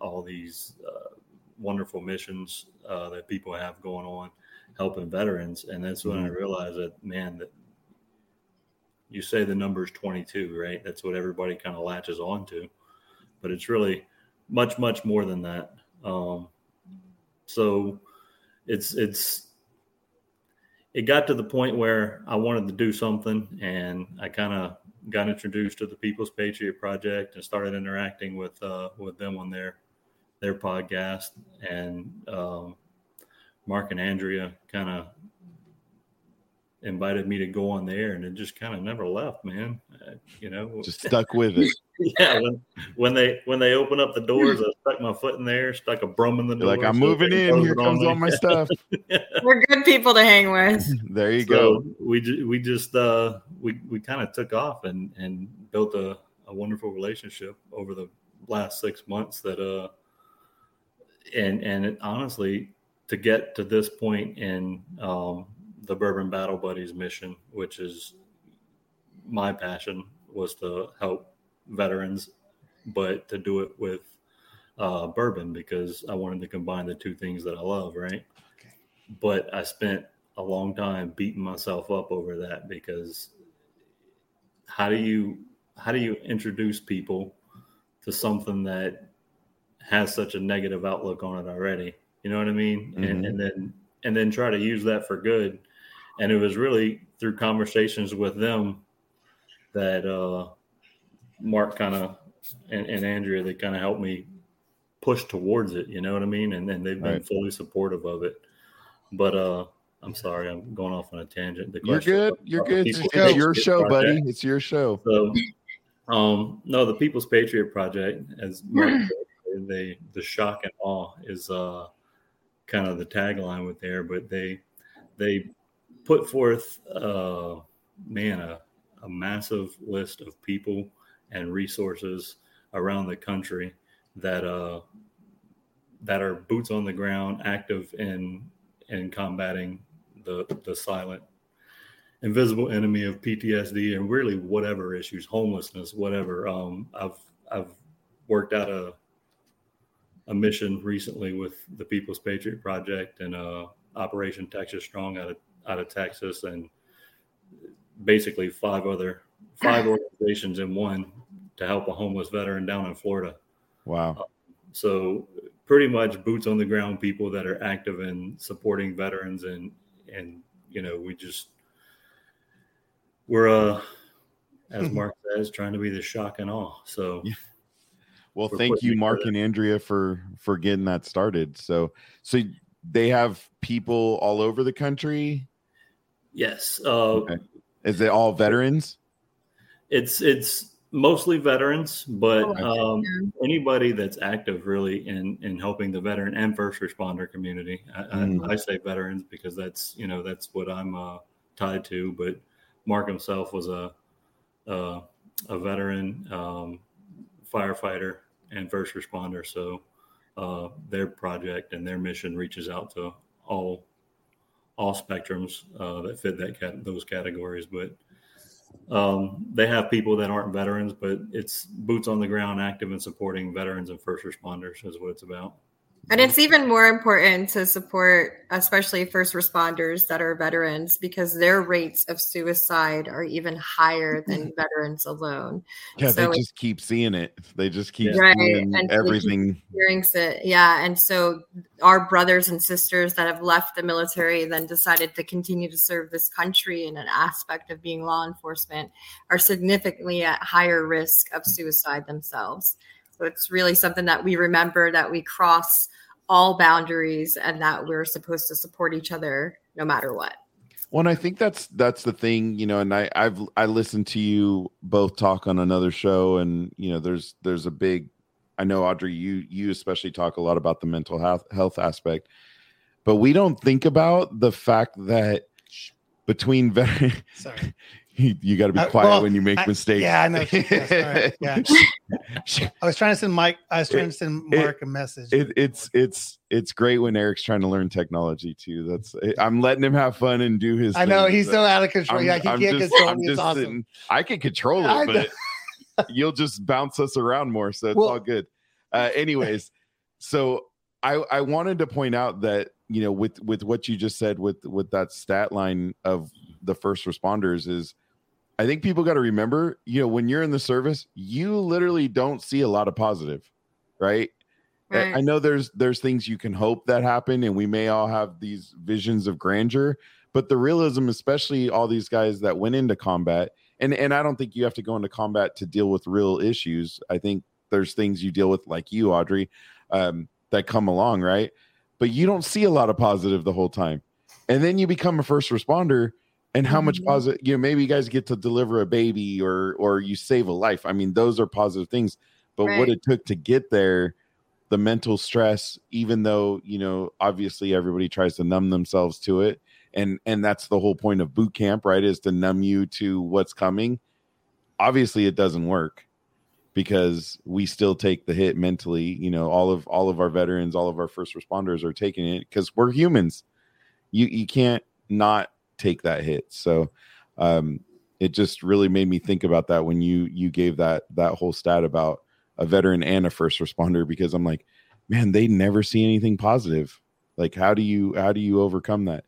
all these uh, wonderful missions uh, that people have going on, helping veterans. And that's when I realized that man, that you say the number is 22, right? That's what everybody kind of latches on to, but it's really much much more than that. Um, so it's it's it got to the point where I wanted to do something, and I kind of got introduced to the People's Patriot Project and started interacting with uh, with them on their their podcast. And um, Mark and Andrea kind of invited me to go on there, and it just kind of never left, man. Uh, you know, Just stuck with it. yeah. When, when they when they open up the doors, I stuck my foot in there, stuck a brum in the door. like, I'm so moving in. Here comes all my stuff. We're good people to hang with. There you go. We ju- we just uh, we we kind of took off and and built a, a wonderful relationship over the last six months. That uh, and and it, honestly, to get to this point in um, the Bourbon Battle Buddies mission, which is my passion, was to help veterans, but to do it with uh, bourbon because I wanted to combine the two things that I love, right? But I spent a long time beating myself up over that because how do you how do you introduce people to something that has such a negative outlook on it already? You know what I mean? And, Mhm. and then and then try to use that for good. And it was really through conversations with them that uh, Mark kind of and, and Andrea that kind of helped me push towards it. You know what I mean? And then they've been Right. fully supportive of it. But uh, I'm sorry, I'm going off on a tangent. The You're good. You're good. It's your Patriot show, buddy. It's your show. So, um, no, the People's Patriot Project, as Mark said, they the shock and awe is uh, kind of the tagline with there, but they they put forth uh, man a, a massive list of people and resources around the country that uh, that are boots on the ground, active in in combating the the silent invisible enemy of PTSD and really whatever issues, homelessness, whatever. Um, I've I've worked out a a mission recently with the People's Patriot Project and uh, Operation Texas Strong out of out of Texas, and basically five other five organizations in one to help a homeless veteran down in Florida. Wow. So pretty much boots on the ground people that are active in supporting veterans and and you know we just we're uh as Mark says trying to be the shock and awe. So Yeah. Well, thank you, Mark and Andrea, for for getting that started. So, so they have people all over the country. yes, uh, Okay. Is it all veterans? it's it's mostly veterans, but Oh, um, anybody that's active really in in helping the veteran and first responder community. I, Mm. I, I say veterans because that's you know that's what I'm uh, tied to. But Mark himself was a uh, a veteran, um, firefighter, and first responder. So uh, their project and their mission reaches out to all all spectrums uh, that fit that cat- those categories. But um, they have people that aren't veterans, but it's boots on the ground, active and supporting veterans and first responders is what it's about. And it's even more important to support, especially first responders that are veterans, because their rates of suicide are even higher mm-hmm. than veterans alone. Yeah, So they just keep seeing it. They just keep Right, seeing and so they keep- everything. Experience it, yeah. And so our brothers and sisters that have left the military then decided to continue to serve this country in an aspect of being law enforcement are significantly at higher risk of suicide themselves. So it's really something that we remember that we cross all boundaries and that we're supposed to support each other no matter what. Well, and I think that's that's the thing, you know. And I I've I listened to you both talk on another show, and you know, there's there's a big. I know Audry, you you especially talk a lot about the mental health health aspect, but we don't think about the fact that between veteran, Sorry. you, got to be Uh, quiet well, when you make I- mistakes. yeah, I know. Yes, right, yeah. I was trying to send Mike. I was trying to send It- Mark a message. it, it's it's it's great when Eric's trying to learn technology too. That's I'm letting him have fun and do his. I know he's so out of control. I'm- yeah, he I'm can't just- control I'm. It's just awesome. sitting- I can control it, but you'll just bounce us around more, so it's Well- all good. Uh, anyways, so I I wanted to point out that you know with with what you just said with with that stat line of the first responders is I think people got to remember, you know, when you're in the service, you literally don't see a lot of positive, right? I- Right. I know there's there's things you can hope that happen, and we may all have these visions of grandeur, but the realism, especially all these guys that went into combat, and and I don't think you have to go into combat to deal with real issues. I think there's things you deal with, like you, Audry, um, that come along, right? But you don't see a lot of positive the whole time, and then you become a first responder, and how much Mhm. positive, you know, maybe you guys get to deliver a baby or or you save a life. I mean, those are positive things, but what it took to get there the mental stress even though you know obviously everybody tries to numb themselves to it. And and that's the whole point of boot camp right is to numb you to what's coming. Obviously it doesn't work because we still take the hit mentally. You know all of all of our veterans all of our first responders are taking it because we're humans. You you can't not take that hit so um it just really made me think about that when you you gave that that whole stat about a veteran and a first responder because I'm like, man, they never see anything positive. Like, how do you how do you overcome that?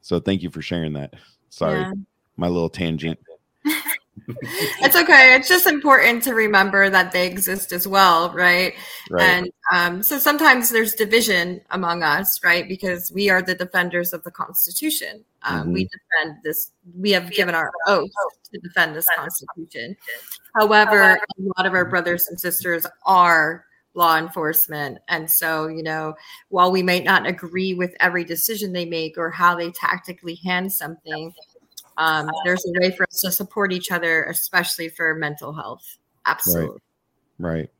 So thank you for sharing that. Sorry, Yeah. my little tangent. it's okay. It's just important to remember that they exist as well, right? Right. And um, so sometimes there's division among us, right? Because we are the defenders of the Constitution. Um, We defend this, we have given our oath to defend this Constitution. However, a lot of our brothers and sisters are law enforcement. And so, you know, while we might not agree with every decision they make or how they tactically hand something, um, there's a way for us to support each other, especially for mental health. Absolutely. right.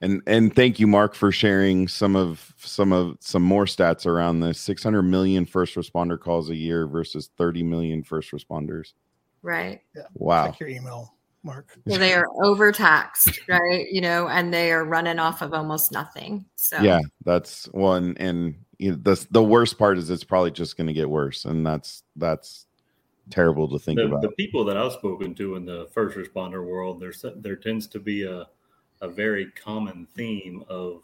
And and thank you, Mark, for sharing some of some of some more stats around this. 600 million first responder calls a year versus 30 million first responders. Right. Yeah. Wow. Check your email, Mark. So they are overtaxed, right? You know, and they are running off of almost nothing. So yeah that's one and you know, the the worst part is it's probably just going to get worse and that's that's terrible to think the, about the people that I've spoken to in the first responder world, there's there tends to be a a very common theme of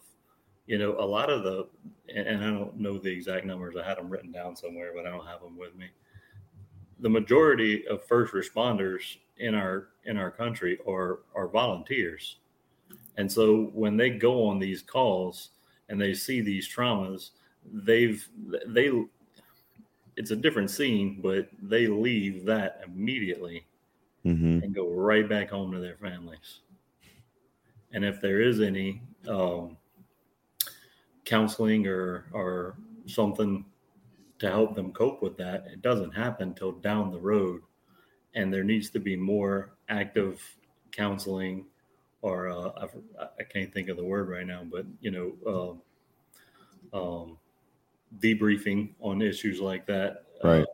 you know, a lot of the, and, and I don't know the exact numbers. I had them written down somewhere, but I don't have them with me. The majority of first responders in our in our country are are volunteers, and so when they go on these calls and they see these traumas, they've they it's a different scene, but they leave that immediately Mhm. and go right back home to their families. And if there is any um, counseling or or something to help them cope with that, it doesn't happen till down the road, and there needs to be more active counseling, or uh, I, I can't think of the word right now, but you know, um, um, debriefing on issues like that, Right.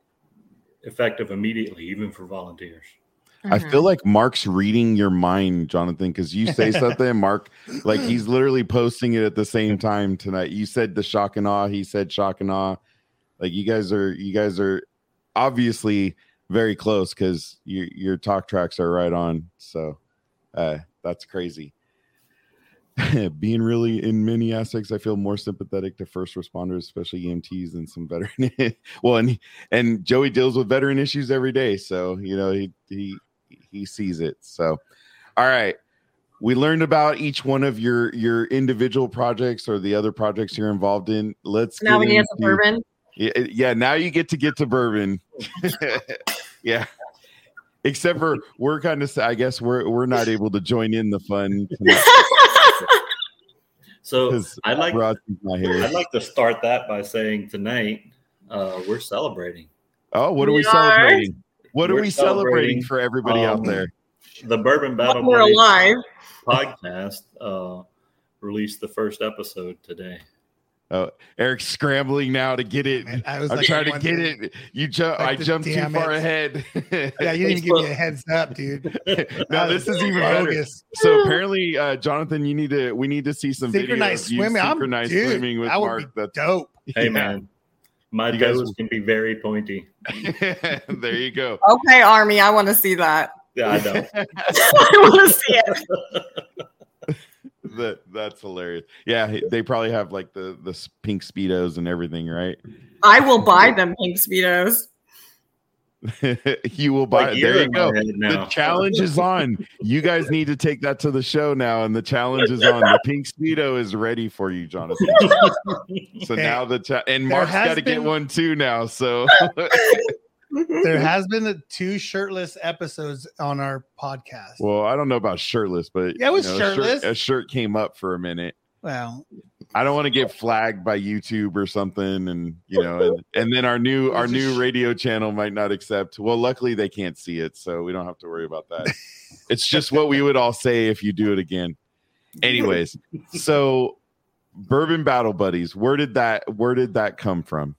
effective immediately, even for volunteers. I feel like Mark's reading your mind, Jonathan, because you say something, Mark, like he's literally posting it at the same time tonight. You said the shock and awe, he said shock and awe. Like you guys are, you guys are obviously very close because your your talk tracks are right on. So uh, that's crazy. Being really in many aspects, I feel more sympathetic to first responders, especially EMTs, and some veteran. well, and and Joey deals with veteran issues every day, so you know he he he sees it. So, all right, we learned about each one of your your individual projects or the other projects you're involved in. Let's now we get into- to bourbon. yeah, yeah, now you get to get to bourbon. yeah. Except for we're kind of I guess we're we're not able to join in the fun So I'd like not here. I'd like to start that by saying tonight uh, we're celebrating Oh, what are we We are. celebrating? What are We're we celebrating celebrating, for everybody out um, there? the Bourbon Battle We're alive. podcast. Uh, released the first episode today. Eric's scrambling now to get it. Man, I was I'm like, trying to get it. You jump. like I jumped too damn far it. ahead. Yeah, you didn't give me a heads up, dude. now this is even better. bogus. So apparently, uh, Jonathan, you need to. We need to see some Synchronized videos. You swimming. I'm synchronized dude, swimming with that would Mark. be That's dope. Hey Yeah. man, my You guys- toes can be very pointy. there you go. Okay, Army, I want to see that. Yeah, I know. I want to see it. That that's hilarious. Yeah, they probably have like the the pink speedos and everything, right? I will buy them pink speedos. you will buy. Like, there you're you in my go. head The challenge is on. You guys need to take that to the show now, and the challenge is on. The pink speedo is ready for you, Jonathan. So Hey, now the cha- and Mark's got to get one too now. So There has been two shirtless episodes on our podcast. well, I don't know about shirtless, but Yeah, it was you know, a shirt- shirtless. A shirt came up for a minute. Well, I don't want to get flagged by YouTube or something, and you know, and, and then our new our new radio channel might not accept. Well, luckily they can't see it, so we don't have to worry about that. it's just what we would all say if you do it again. Anyways, so Bourbon Battle Buddies, where did that where did that come from?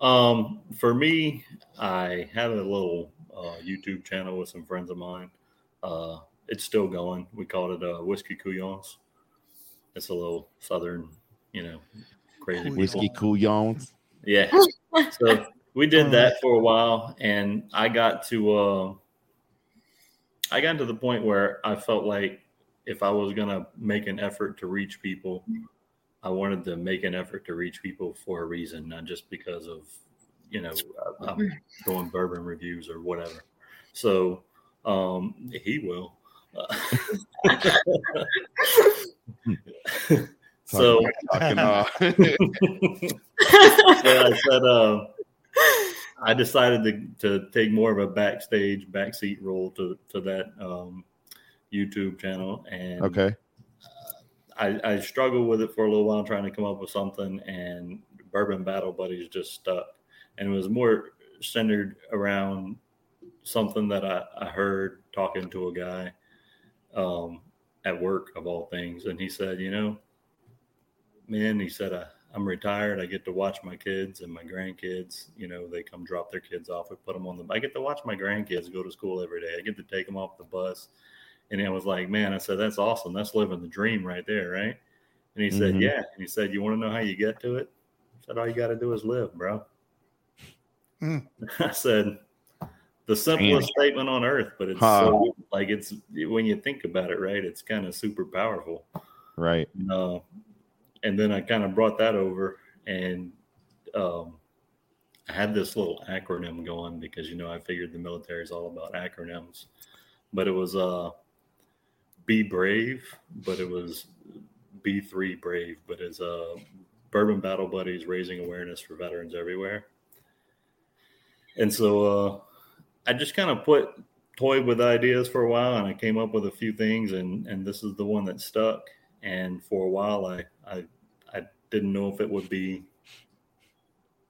Um, for me, I had a little uh, YouTube channel with some friends of mine. Uh, it's still going. We called it uh, Whiskey Couillons. It's a little southern, you know, crazy. Whiskey Couillons. Yeah. So we did that for a while, and I got to uh, I got to the point where I felt like if I was gonna make an effort to reach people, I wanted to make an effort to reach people for a reason, not just because of you know I'm doing bourbon reviews or whatever. So um, he will. so Talking, uh, so I said, uh, I decided to, to take more of a backstage, backseat role to, to that um, YouTube channel. And okay. I, I struggled with it for a little while, trying to come up with something. And Bourbon Battle Buddies just stuck. And it was more centered around something that I, I heard talking to a guy um, at work, of all things. And he said, You know, man, he said, I, I'm retired. I get to watch my kids and my grandkids. You know, they come drop their kids off. We put them on the. I get to watch my grandkids go to school every day. I get to take them off the bus. And I was like, man, I said, that's awesome. That's living the dream right there, right? And he said, Mhm. yeah. And he said, you want to know how you get to it? I said, all you got to do is live, bro. Mm. I said, the simplest statement on earth, but it's Huh. so, like it's when you think about it, right? It's kind of super powerful. Right. Uh, and then I kind of brought that over and um, I had this little acronym going because you know I figured the military is all about acronyms, but it was uh, be brave, but it was B three brave, but it's uh, Bourbon Battle Buddies raising awareness for veterans everywhere. And so uh, I just kind of put toyed with ideas for a while, and I came up with a few things, and and this is the one that stuck. And for a while, I I I didn't know if it would be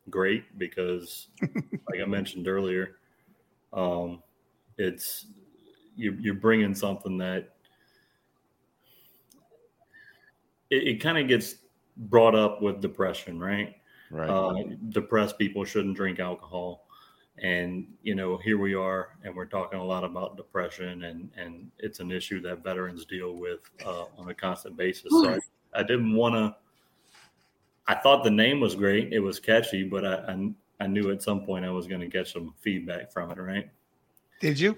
great because, like I mentioned earlier, um, it's you, you're bringing something that it, it kind of gets brought up with depression, right? Right. Uh, depressed people shouldn't drink alcohol, and you know here we are, and we're talking a lot about depression, and and it's an issue that veterans deal with uh, on a constant basis. So I, I didn't want to. I thought the name was great; it was catchy, but I I, I knew at some point I was going to get some feedback from it, right? Did you?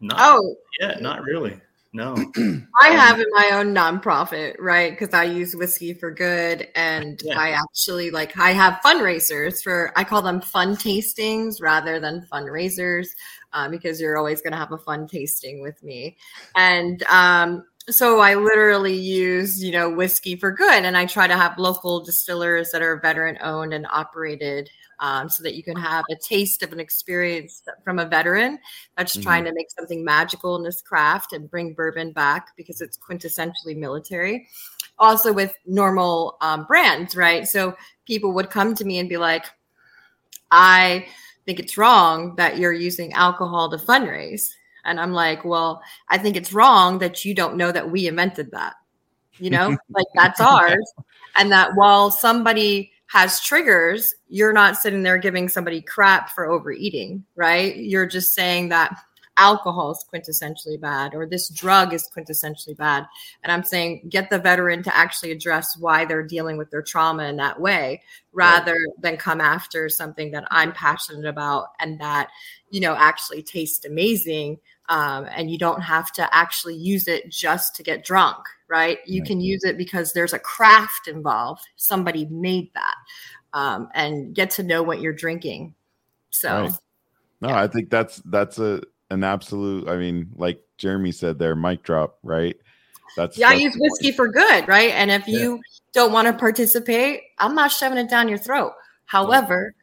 Not, Oh, yeah, not really. No. I have in my own nonprofit, right? Because I use whiskey for good, and Yeah. I actually like I have fundraisers for I call them fun tastings rather than fundraisers, uh, because you're always going to have a fun tasting with me, and um, so I literally use you know whiskey for good, and I try to have local distillers that are veteran owned and operated. Um, so that you can have a taste of an experience from a veteran that's Mhm. trying to make something magical in this craft and bring bourbon back because it's quintessentially military. Also, with normal um, brands, right? So people would come to me and be like, I think it's wrong that you're using alcohol to fundraise. And I'm like, well, I think it's wrong that you don't know that we invented that. You know, like that's ours. And that while somebody has triggers, you're not sitting there giving somebody crap for overeating, right? You're just saying that alcohol is quintessentially bad or this drug is quintessentially bad. And I'm saying get the veteran to actually address why they're dealing with their trauma in that way rather than come after something that I'm passionate about and that, you know, actually tastes amazing. Um, and you don't have to actually use it just to get drunk, right? You Right. can use it because there's a craft involved. Somebody made that um, and get to know what you're drinking. So, Right. No, I think that's that's a an absolute. I mean, like Jeremy said there, mic drop, right? That's yeah, I use the point. whiskey for good, right? And if you don't want to participate, I'm not shoving it down your throat. However,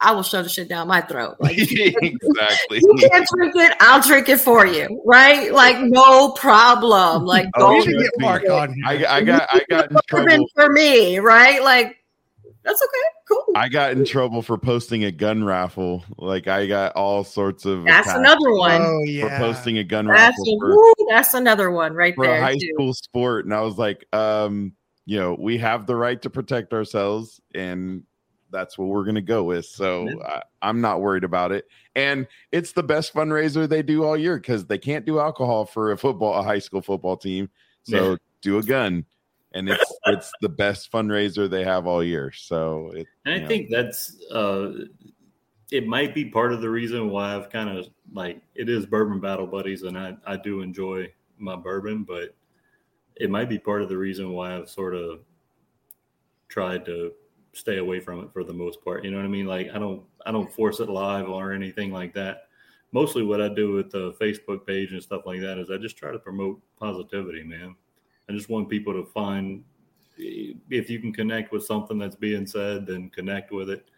I will shove the shit down my throat. Like, exactly. you can't drink it, I'll drink it for you, right? Like, no problem. Like, Oh, don't should get trust me. Mark on here. I, I got I got in trouble. for me, right? Like, that's okay, cool. I got in trouble for posting a gun raffle. Like I got all sorts of That's another one. oh for yeah. posting a gun That's raffle a, for, woo, that's another one right for a high too. school sport, and I was like, um, you know, we have the right to protect ourselves, and that's what we're gonna go with. So I, I'm not worried about it, and it's the best fundraiser they do all year because they can't do alcohol for a football, a high school football team. So Yeah. do a gun, and it's it's the best fundraiser they have all year. So it, And I Yeah. think that's uh it might be part of the reason why I've kind of like it is bourbon battle buddies and I, I do enjoy my bourbon, but it might be part of the reason why I've sort of tried to stay away from it for the most part. You know what I mean? Like I don't I don't force it live or anything like that. Mostly what I do with the Facebook page and stuff like that is I just try to promote positivity, man. I just want people to find if you can connect with something that's being said, then connect with it.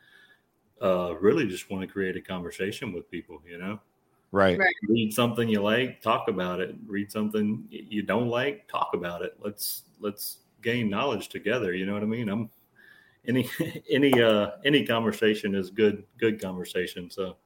Uh, really, just want to create a conversation with people. You know, right, Right. read something you like, talk about it. Read something you don't like, talk about it. Let's let's gain knowledge together. You know what I mean? I'm any any uh any conversation is good good conversation. So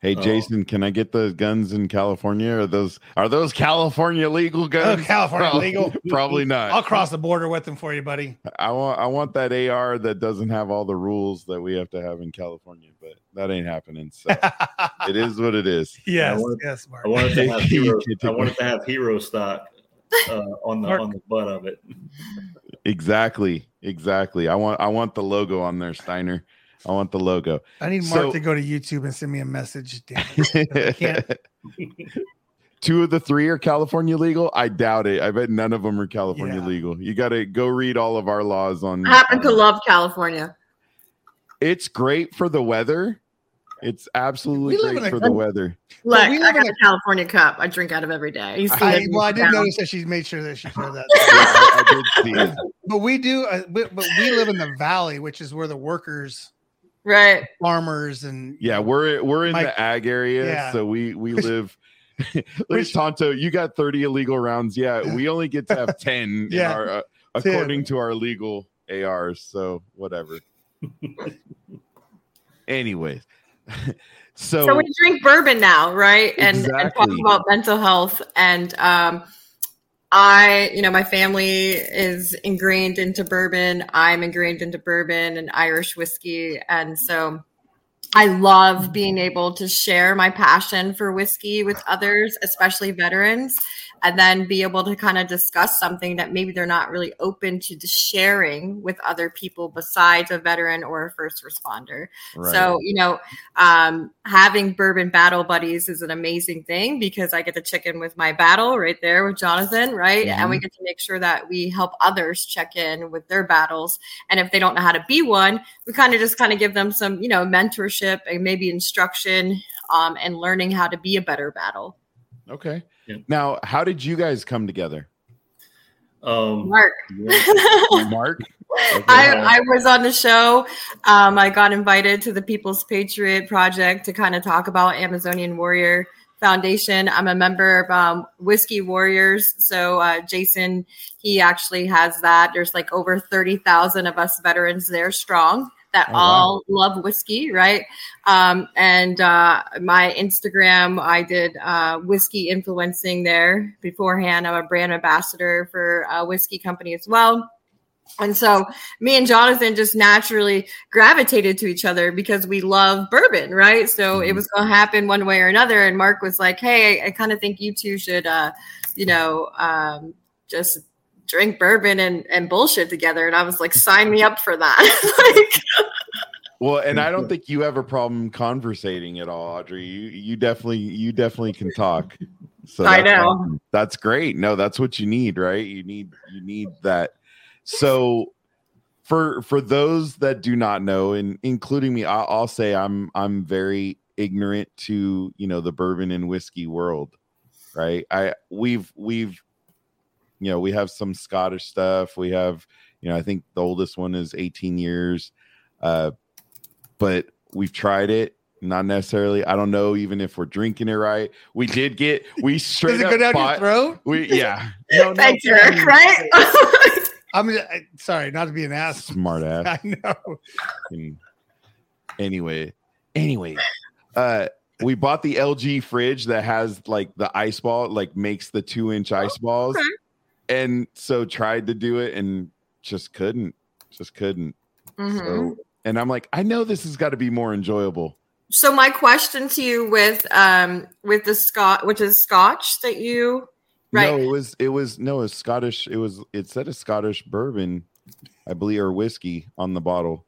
Hey Oh. Jason, can I get the guns in California? Are those are those California legal guns? Oh, guns? California Probably- legal. Probably not. I'll cross the border with them for you, buddy. I want I want that AR that doesn't have all the rules that we have to have in California, but that ain't happening. So it is what it is. yes, I want- yes, Mark. I wanted to have hero. I take wanted to have hero stock uh, on the Mark- on the butt of it. Exactly. Exactly. I want I want the logo on there, Steiner. I want the logo. I need Mark So- to go to YouTube and send me a message. Damn it. I can't. two of the three are California legal. I doubt it. I bet none of them are California Yeah. legal. You got to go read all of our laws on. I happen to love California. It's great for the weather. It's absolutely great in a for the weather. Look, we I live got in a California cup. I drink out of every day. I used I, well, I did town. notice that she made sure that she shared that. Yeah, I, I did see it. but we do, uh, but, but we live in the valley, which is where the workers, Right. farmers, and Yeah, we're we're in My- the ag area, Yeah. so we we live. Look which- Tonto, you got thirty illegal rounds. Yeah, we only get to have ten. Yeah, in our, uh, 10. according to our legal ARs. So whatever. Anyways, so, So we drink bourbon now, right? And, and talk about mental health. And um, I, you know, my family is ingrained into bourbon. I'm ingrained into bourbon and Irish whiskey. And so I love being able to share my passion for whiskey with others, especially veterans, and then be able to kind of discuss something that maybe they're not really open to sharing with other people besides a veteran or a first responder. right. So, you know, um, having bourbon battle buddies is an amazing thing because I get to check in with my battle right there with Jonathan, right? And we get to make sure that we help others check in with their battles. And if they don't know how to be one, we kind of just kind of give them some, you know, mentorship and maybe instruction um, and learning how to be a better battle. Okay. Yeah. Now, how did you guys come together, Um, Mark. Mark? Okay. I, I was on the show. Um, I got invited to the People's Patriot Project to kind of talk about Amazonian Warrior Foundation. I'm a member of um, Whiskey Warriors. So uh, Jason, he actually has that. There's like over 30,000 of us veterans there strong that Oh, wow. all love whiskey, right? Um, and uh, my Instagram, I did uh, whiskey influencing there beforehand. I'm a brand ambassador for a whiskey company as well. And so me and Jonathan just naturally gravitated to each other because we love bourbon, right? So it Mhm. was going to happen one way or another. And Mark was like, "Hey, I, I kind of think you two should, uh, you know, um, just drink bourbon and and bullshit together." And I was like, "Sign me up for that!" like, Well, and I don't think you have a problem conversating at all, Audry. You you definitely you definitely can talk. So I know. awesome. That's great. No, that's what you need, right? You need you need that. So for for those that do not know, and including me, I'll, I'll say I'm I'm very ignorant to you know the bourbon and whiskey world, right? I we've we've you know we have some Scottish stuff. We have you know I think the oldest one is 18 years. Uh, but we've tried it. Not necessarily. I don't know even if we're drinking it right. We did get we straight does it up go down bought- your throat? We yeah. No, no, Thanks, I Eric. Right? I mean, I, sorry, not to be an ass. Smart ass. I know. And anyway, anyway, uh, we bought the LG fridge that has like the ice ball, like makes the two inch ice balls, okay. And so tried to do it and just couldn't, just couldn't. Mhm. So, and I'm like, I know this has got to be more enjoyable. So my question to you with um with the Scot, which is Scotch that you right? No, it was it was no, was Scottish. It was it said a Scottish bourbon, I believe, or whiskey on the bottle.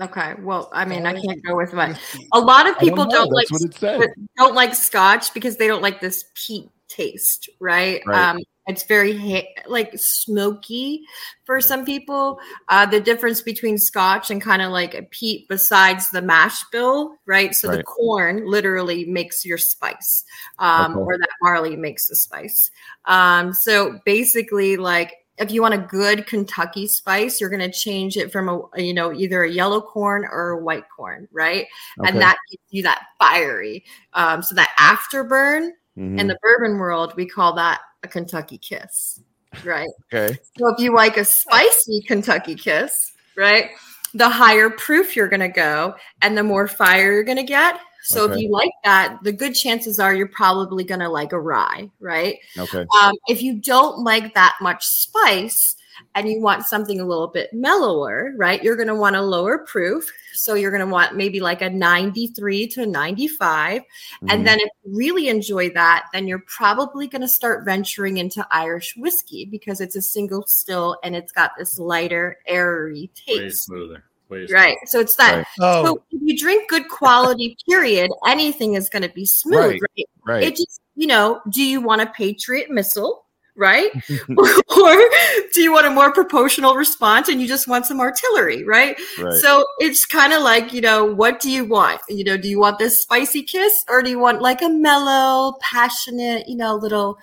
Okay. Well, I mean, I can't go with what a lot of I don't people don't, like That's what it said. but don't like Scotch because they don't like this peat taste, right? Right. Um, it's very ha- like smoky for some people. Uh, the difference between Scotch and kind of like a peat, besides the mash bill, right? So the corn literally makes your spice, um, Okay. or that barley makes the spice. Um, so basically, like if you want a good Kentucky spice, you're going to change it from a you know either a yellow corn or a white corn, right? Okay. And that gives you that fiery. Um, so that afterburn Mhm. in the bourbon world, we call that a Kentucky kiss, right? okay. So if you like a spicy Kentucky kiss, right, the higher proof you're going to go and the more fire you're going to get. So if you like that, the good chances are you're probably going to like a rye, right? Okay. Um, if you don't like that much spice and you want something a little bit mellower, right, you're going to want a lower proof. So you're going to want maybe like a 93 to 95. Mhm. And then if you really enjoy that, then you're probably going to start venturing into Irish whiskey because it's a single still and it's got this lighter, airy way taste. smoother. Way Right. So it's that. Right. Oh, So if you drink good quality, period, anything is going to be smooth, Right. right? right. It just you know, do you want a Patriot missile? Right? or do you want a more proportional response and you just want some artillery? Right. Right. So it's kind of like, you know, what do you want? You know, do you want this spicy kiss or do you want like a mellow, passionate, you know, little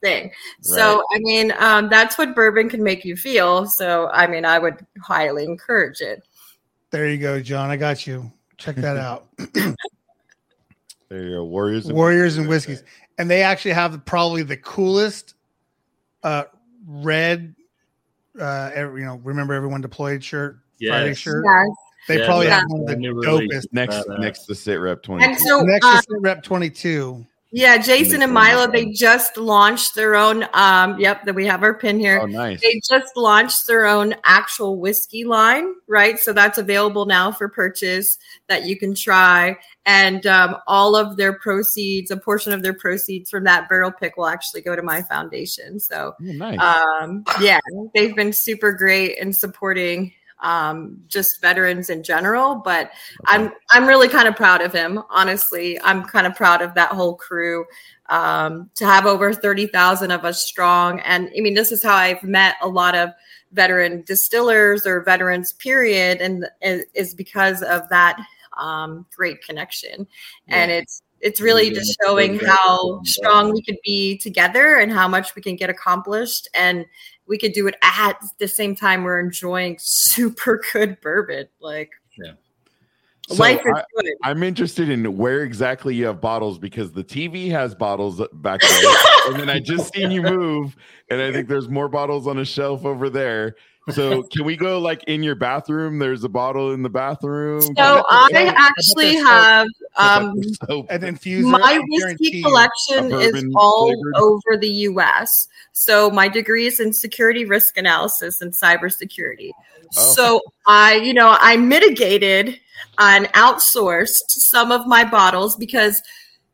thing? So, I mean, um, that's what bourbon can make you feel. So, I mean, I would highly encourage it. There you go, John. I got you. Check that out. there you go. Warriors. Warriors and whiskeys. And they actually have probably the coolest uh red uh every, you know, remember everyone deployed shirt, Friday shirt. Yes. They Yeah, probably have one of the New release. dopest. Next, Badass. next to sit rep twenty. So, Next uh, to Sit Rep 22. Yeah, Jason and Milo, they just launched their own. Um, yep, that we have our pin here. oh, nice. They just launched their own actual whiskey line, right? So that's available now for purchase that you can try. And um, all of their proceeds, a portion of their proceeds from that barrel pick will actually go to my foundation. So, Oh, nice. um, yeah, they've been super great in supporting um, just veterans in general. But I'm I'm really kind of proud of him. Honestly, I'm kind of proud of that whole crew um, to have over thirty thousand of us strong. And I mean, this is how I've met a lot of veteran distillers or veterans. Period, and is, is because of that um, great connection. And it's it's really just showing how strong we could be together and how much we can get accomplished and we could do it at the same time. We're enjoying super good bourbon. Like So life is I- good. I'm interested in where exactly you have bottles because the TV has bottles back there, and then I just seen you move, and I think there's more bottles on a shelf over there. So can we go like in your bathroom? There's a bottle in the bathroom. so i there's soap. actually I bet there's soap. have I bet um. An infuser. my I whiskey collection is all flavored? over the us so my degree is in security risk analysis and cybersecurity Oh. so i you know i mitigated and outsourced some of my bottles because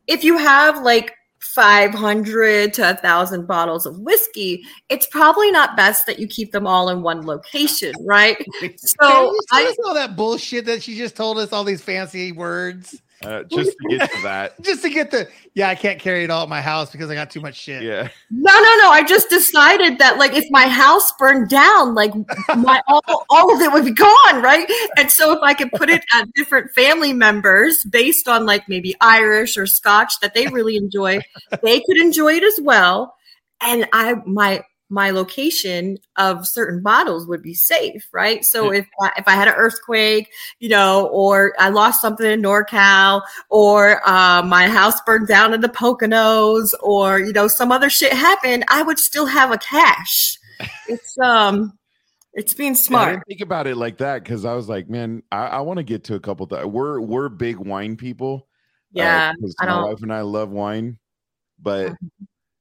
if you have like 500 to a 1000 bottles of whiskey it's probably not best that you keep them all in one location right? So i all that bullshit that she just told us, all these fancy words, Uh, just to get to that. just to get the yeah, I can't carry it all at my house because I got too much shit. Yeah. No, no, no. I just decided that like if my house burned down, like my all, all of it would be gone, right? And so if I could put it at different family members based on like maybe Irish or Scotch that they really enjoy, they could enjoy it as well. And I my my location of certain bottles would be safe, right? So if I, if I had an earthquake, you know, or I lost something in NorCal, or uh, my house burned down in the Poconos, or you know, some other shit happened, I would still have a cache. It's um, it's being Yeah, I smart. didn't think about it like that because I was like, man, I, I want to get to a couple. Th- we're we're big wine people. uh, I my don't- wife and I love wine, but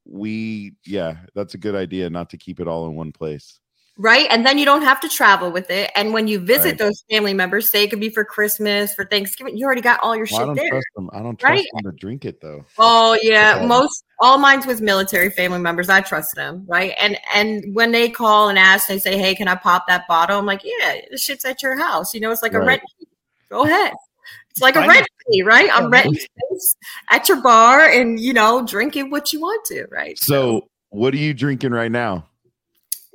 we yeah, that's a good idea not to keep it all in one place. right? And then you don't have to travel with it. And when you visit Right. those family members, say it could be for Christmas, for Thanksgiving, you already got all your Well, I shit don't there. trust them. I don't trust Right? them to drink it though. Oh yeah, most all mine's with military family members. I trust them, right? And and when they call and ask, they say, "Hey, can I pop that bottle?" I'm like, "Yeah, the shit's at your house. You know, it's like a Right. rent. Go ahead. It's like a rent right? I'm space at your bar, and you know, drinking what you want to, right? So, what are you drinking right now?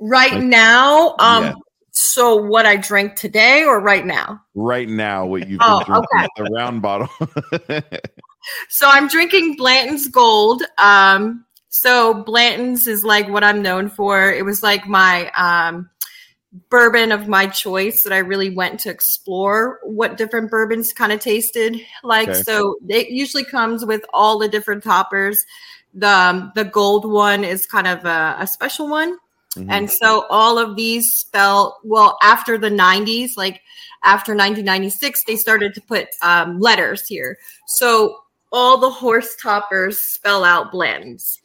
right like- now, um, Yeah. so what I drank today or right now? Right now, what you've been Oh, drinking? okay. The round bottle. So I'm drinking Blanton's Gold. Um, so Blanton's is like what I'm known for. It was like my um, bourbon of my choice that I really went to explore what different bourbons kind of tasted like. Okay. So it usually comes with all the different toppers. The um, the gold one is kind of a, a special one. Mhm. And so all of these spell well after the 90s, like after 1996, they started to put um, letters here. So all the horse toppers spell out blends.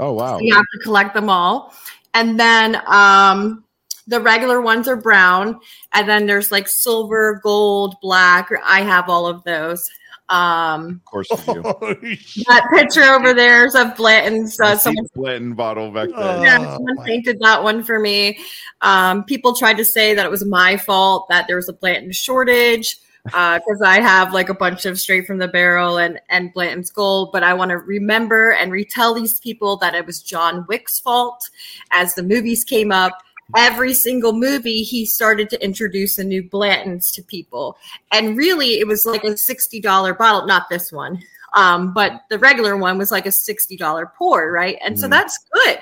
oh wow. So you have to collect them all. And then um, the regular ones are brown. And then there's like silver, gold, black. I have all of those. Um, Of course you do. Shit. that picture over there is of Blanton's. I Uh, see someone the Blanton bottle back there. Oh. yeah, someone my- painted that one for me. Um, people tried to say that it was my fault that there was a Blanton shortage. because I have like a bunch of straight from the barrel and and Blanton's Gold, but I want to remember and retell these people that it was John Wick's fault as the movies came up. Every single movie, he started to introduce a new Blanton's to people, and really, it was like a sixty dollar bottle. Not this one, um, but the regular one was like a sixty dollar pour, right? And so Mhm. that's good.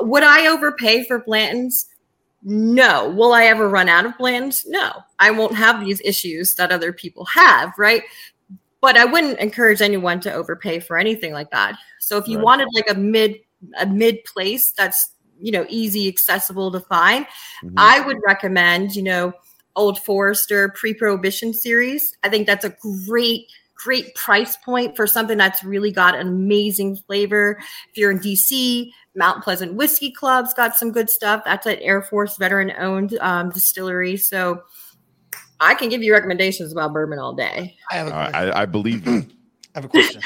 Would I overpay for Blanton's? No. Will I ever run out of Blanton's? No. I won't have these issues that other people have, right? But I wouldn't encourage anyone to overpay for anything like that. So if you Right. wanted like a mid a mid place that's you know easy accessible to find, Mhm. I would recommend, you know, Old Forester pre-prohibition series. I think that's a great great price point for something that's really got an amazing flavor. If you're in DC, Mount Pleasant Whiskey Club's got some good stuff. That's an Air Force veteran owned um, distillery. So I can give you recommendations about bourbon all day. I have a Uh, question. I, I believe you. I have a question.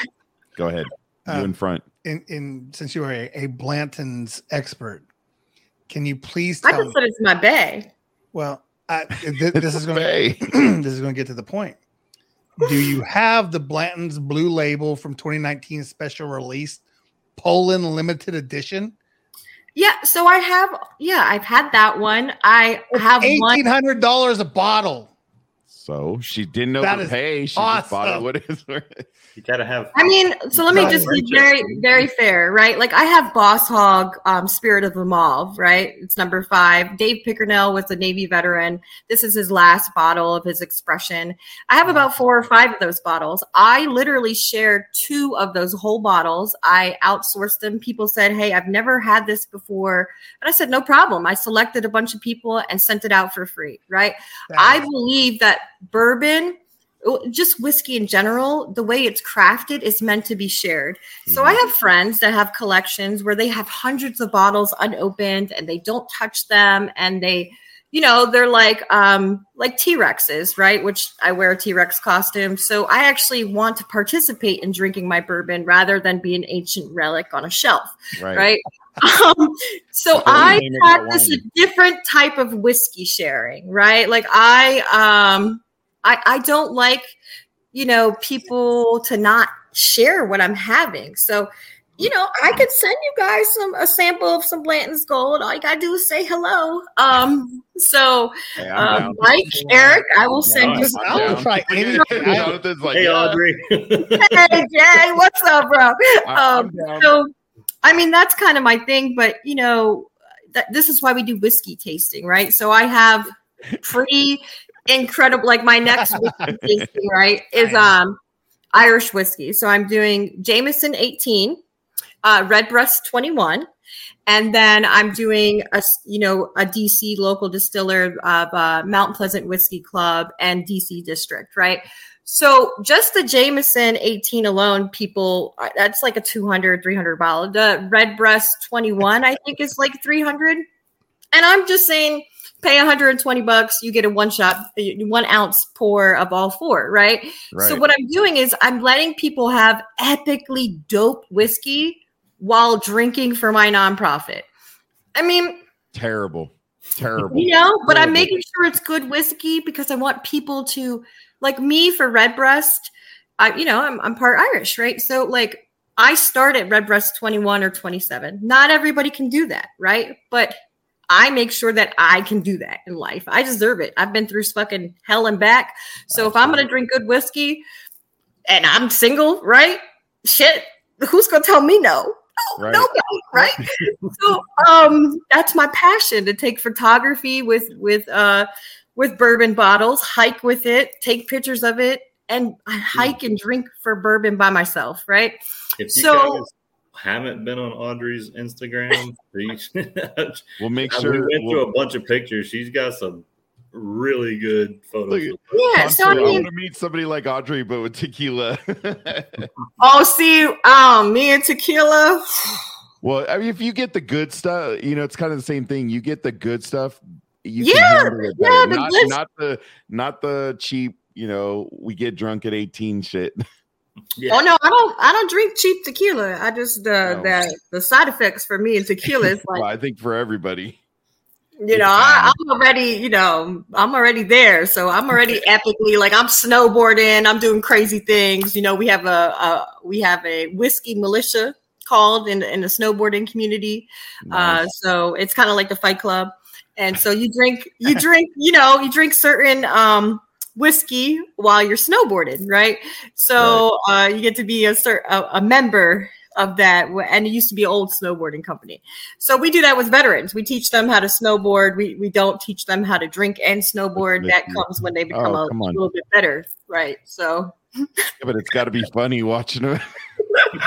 Go ahead. You Um, in front. in in since you are a, a Blanton's expert, can you please I tell just me? said it's my bay. Well, I, th- this is going to this is going to get to the point. Do you have the Blanton's Blue Label from 2019 special release, Poland limited edition? Yeah, so I have yeah, I've had that one. I have one Eighteen hundred dollars a bottle. So she didn't That is overpay. She just bought it awesome. what worth. You gotta have. I mean, so let me just be very, very fair, right? Like I have Boss Hog, um, Spirit of the Mauve, right? It's number five. Dave Pickerell was a Navy veteran. This is his last bottle of his expression. I have about four or five of those bottles. I literally shared two of those whole bottles. I outsourced them. People said, Hey, I've never had this before. And I said, No problem. I selected a bunch of people and sent it out for free, right? That I is- believe that bourbon, oh, just whiskey in general, the way it's crafted is meant to be shared. So I have friends that have collections where they have hundreds of bottles unopened and they don't touch them and they you know they're like um like t-rexes right which i wear a t-rex costume so i actually want to participate in drinking my bourbon rather than be an ancient relic on a shelf Right. right? Um, so That's what we I name it, that practice a different type of whiskey sharing, right? Like I, um, I, I don't like, you know, people to not share what I'm having. So, you know, I could send you guys some a sample of some Blanton's Gold. All you gotta do is say hello. Um, so Hey, um. Mike, Eric, I will send you. Listen, I will down. try anything. I- like, Hey, Audry. Hey Jay, what's up, bro? I- I'm Um, down. so i mean that's kind of my thing but you know that this is why we do whiskey tasting right so i have pretty incredible like my next whiskey right is um irish whiskey so i'm doing jameson 18 uh redbreast 21 and then i'm doing a you know a dc local distiller of uh, mountain pleasant whiskey club and dc district right so just the Jameson 18 alone, people, uh, that's like a 200, 300 bottle. The Redbreast 21, I think is like 300. And I'm just saying, pay 120 bucks, you get a one shot, one ounce pour of all four, right? right. So what I'm doing is I'm letting people have epically dope whiskey while drinking for my nonprofit. I mean, terrible. Terrible. you know, but I'm making sure it's good whiskey because I want people to like me for Redbreast. I, you know, I'm I'm part Irish, right? So like I start at Redbreast 21 or 27. Not everybody can do that, right? But I make sure that I can do that in life. I deserve it. I've been through fucking hell and back. So if I'm gonna drink good whiskey and I'm single, right? Shit, who's gonna tell me no? No, Right. nobody, right? so um that's my passion to take photography with with uh with bourbon bottles hike with it take pictures of it and I hike and drink for bourbon by myself right If you So- guys haven't been on Audry's Instagram. We'll make we sure. went we'll- through a bunch of pictures. She's got some really good photos. Look yeah so i I mean want to meet somebody like Audry, but with tequila. oh see um me and tequila well, I mean, if you get the good stuff, you know, it's kind of the same thing. You get the good stuff. You Yeah, can it yeah, the not, good- not the not the cheap. You know, we get drunk at eighteen shit. Yeah. oh no i don't i don't drink cheap tequila i just uh No. the the side effects for me and tequila is like well, I think for everybody. You know, I, I'm already, you know, I'm already there. So I'm already epically like I'm snowboarding. I'm doing crazy things. You know, we have a, a we have a whiskey militia called in in the snowboarding community. Uh, so it's kind of like the Fight Club. And so you drink, you drink, you know, you drink certain um whiskey while you're snowboarding, right? So uh, you get to be a, a a member of that, and it used to be an old snowboarding company. So we do that with veterans. We teach them how to snowboard. We we don't teach them how to drink and snowboard. That comes when they become Oh, a little bit better, right? So Yeah, but it's got to be funny watching it.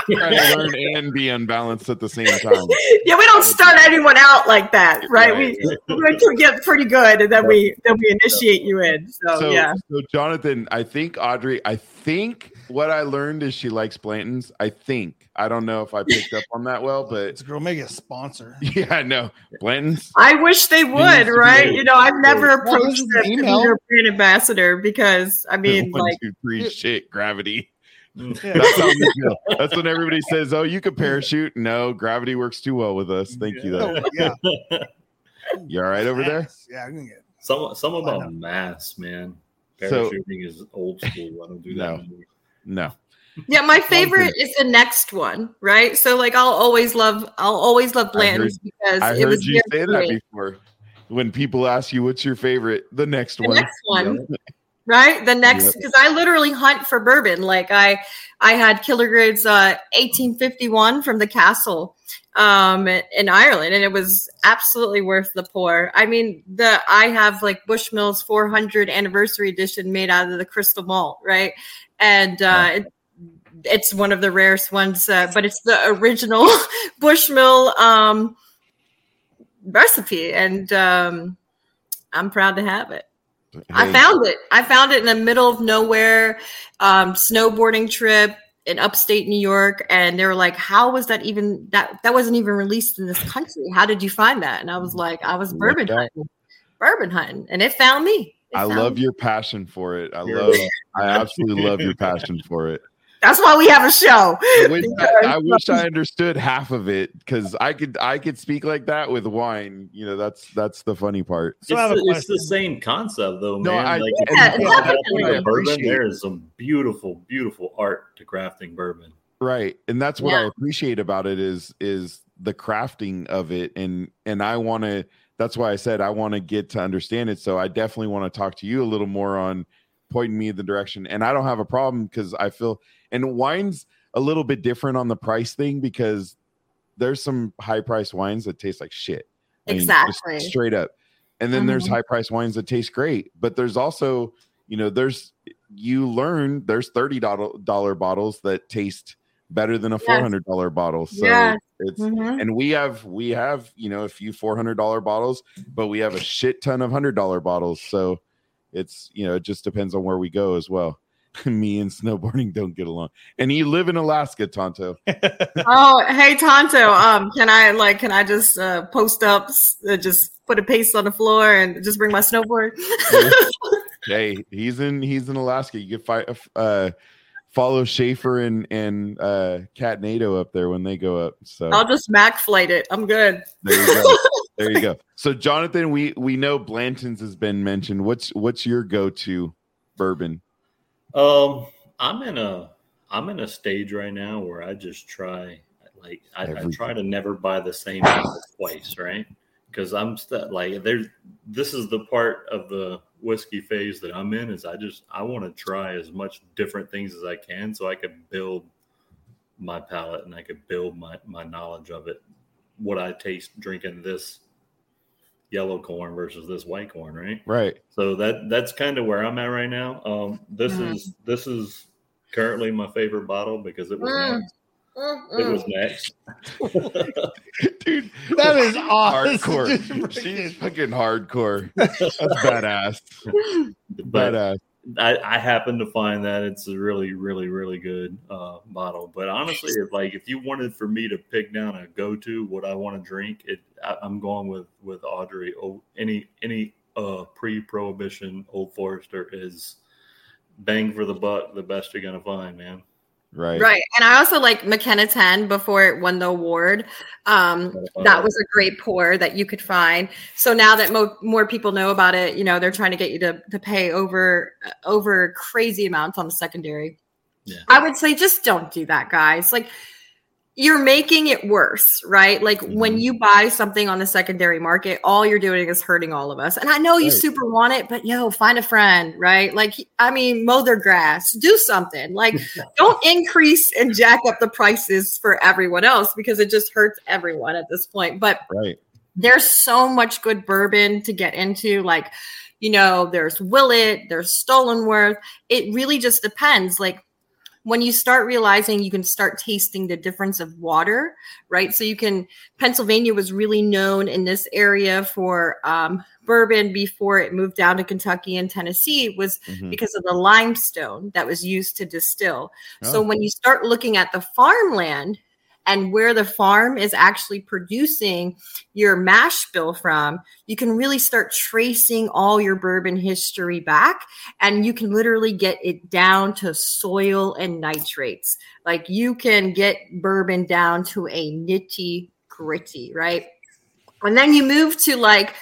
Trying to learn and be unbalanced at the same time. yeah, we don't start anyone out like that, right? We we get pretty good, and then we then we initiate you in. So, so, yeah, so Jonathan, I think Audry, I think what I learned is she likes Blanton's. I think. I don't know if I picked up on that well, but This girl make a sponsor. yeah, no, Blanton's. I wish they would, right? You know, I've never approached just them to be email. their brand ambassador because I mean, One, like, two, three, shit, gravity. Yeah. That's how we feel. That's when everybody says, "Oh, you can parachute." No, gravity works too well with us. Thank you. Though. Yeah. You all right over there? Yeah, I can get. Some some Why about not? mass, man. So- Parachuting is old school. I don't do that. No. anymore. No. yeah, my favorite is the next one, right? So, like, I'll always love, I'll always love I Blanton's because I it heard was you very say that before. When people ask you what's your favorite, the next The one. next one, right? The next, Yep. because I literally hunt for bourbon. Like I, I had Killer Grids uh, 1851 from the castle um in Ireland and it was absolutely worth the pour. I mean the I have like Bushmills 400 anniversary edition made out of the crystal malt, right? And uh it, it's one of the rarest ones uh, but it's the original Bushmill um recipe and um I'm proud to have it. I found it. I found it in the middle of nowhere, um, snowboarding trip in upstate New York, and they were like, "How was that even that that wasn't even released in this country? How did you find that?" And I was like, "I was Look bourbon hunting, bourbon hunting, and it found me." It I found love me. your passion for it. I love. I absolutely love your passion for it. That's why we have a show. I wish I, I wish I understood half of it because I could I could speak like that with wine. You know, that's that's the funny part. So I have a it's, the, it's the same concept though, No, man. I- like if Yeah, you want bourbon, Appreciate there it. is some beautiful, beautiful art to crafting bourbon. Right. And that's what I appreciate about it is is the crafting of it and and I want to that's why I said I want to get to understand it. So I definitely want to talk to you a little more on pointing me in the direction. And I don't have a problem because I feel and wine's a little bit different on the price thing because there's some high price wines that taste like shit. I mean, Exactly. straight up. And then there's Mhm. high price wines that taste great, but there's also, you know, there's you learn there's thirty dollar bottles that taste better than a four hundred dollar bottle. So Yes. it's Mhm. and we have we have you know a few four hundred dollar bottles, but we have a shit ton of hundred dollar bottles. So it's you know it just depends on where we go as well. Me and snowboarding don't get along, and you live in Alaska, Tonto. Oh, hey Tonto, um, can I like can I just uh, post up, uh, just put a paste on the floor and just bring my snowboard? hey, he's in he's in Alaska. You can fight uh follow Schaefer and and uh Cat Nato up there when they go up. So I'll just Mac flight it. I'm good. there you go. there you go. So Jonathan, we we know Blanton's has been mentioned. What's what's your go-to bourbon? Um, I'm in a I'm in a stage right now where I just try like I, I try to never buy the same bottle twice, right? Because I'm st- like there's this is the part of the whiskey phase that I'm in is I just I want to try as much different things as I can so I could build my palate and I could build my my knowledge of it. What I taste drinking this yellow corn versus this white corn, right? Right. So that that's kind of where I'm at right now. Um, this Mhm. is this is currently my favorite bottle because it was Mm. next. It was next. Dude, That is awesome. hardcore. She's fucking hardcore. That's badass. but Badass. I, I happen to find that it's a really, really, really good uh, bottle. But honestly, if like if you wanted for me to pick down a go to what I want to drink, it I, I'm going with with Audry. Oh, any any uh, pre prohibition Old Forester is bang for the buck, the best you're gonna find, man. Right. Right. And I also like McKenna 10 before it won the award. Um, that was a great pour that you could find. So now that mo- more people know about it, you know, they're trying to get you to, to pay over over crazy amounts on the secondary. Yeah. I would say just don't do that, guys. Like you're making it worse, right? Like when Mhm. you buy something on the secondary market, all you're doing is hurting all of us. And I know you Right. super want it, but yo, find a friend, right? Like, I mean, mow their grass, do something. Like, don't increase and jack up the prices for everyone else because it just hurts everyone at this point. But Right. there's so much good bourbon to get into. Like, you know, there's Willet, there's Stolenworth. It really just depends. Like, when you start realizing you can start tasting the difference of water, right? So you can, Pennsylvania was really known in this area for um, bourbon before it moved down to Kentucky and Tennessee was Mhm. because of the limestone that was used to distill. So Oh. when you start looking at the farmland and where the farm is actually producing your mash bill from, you can really start tracing all your bourbon history back and you can literally get it down to soil and nitrates. Like you can get bourbon down to a nitty gritty, right? And then you move to like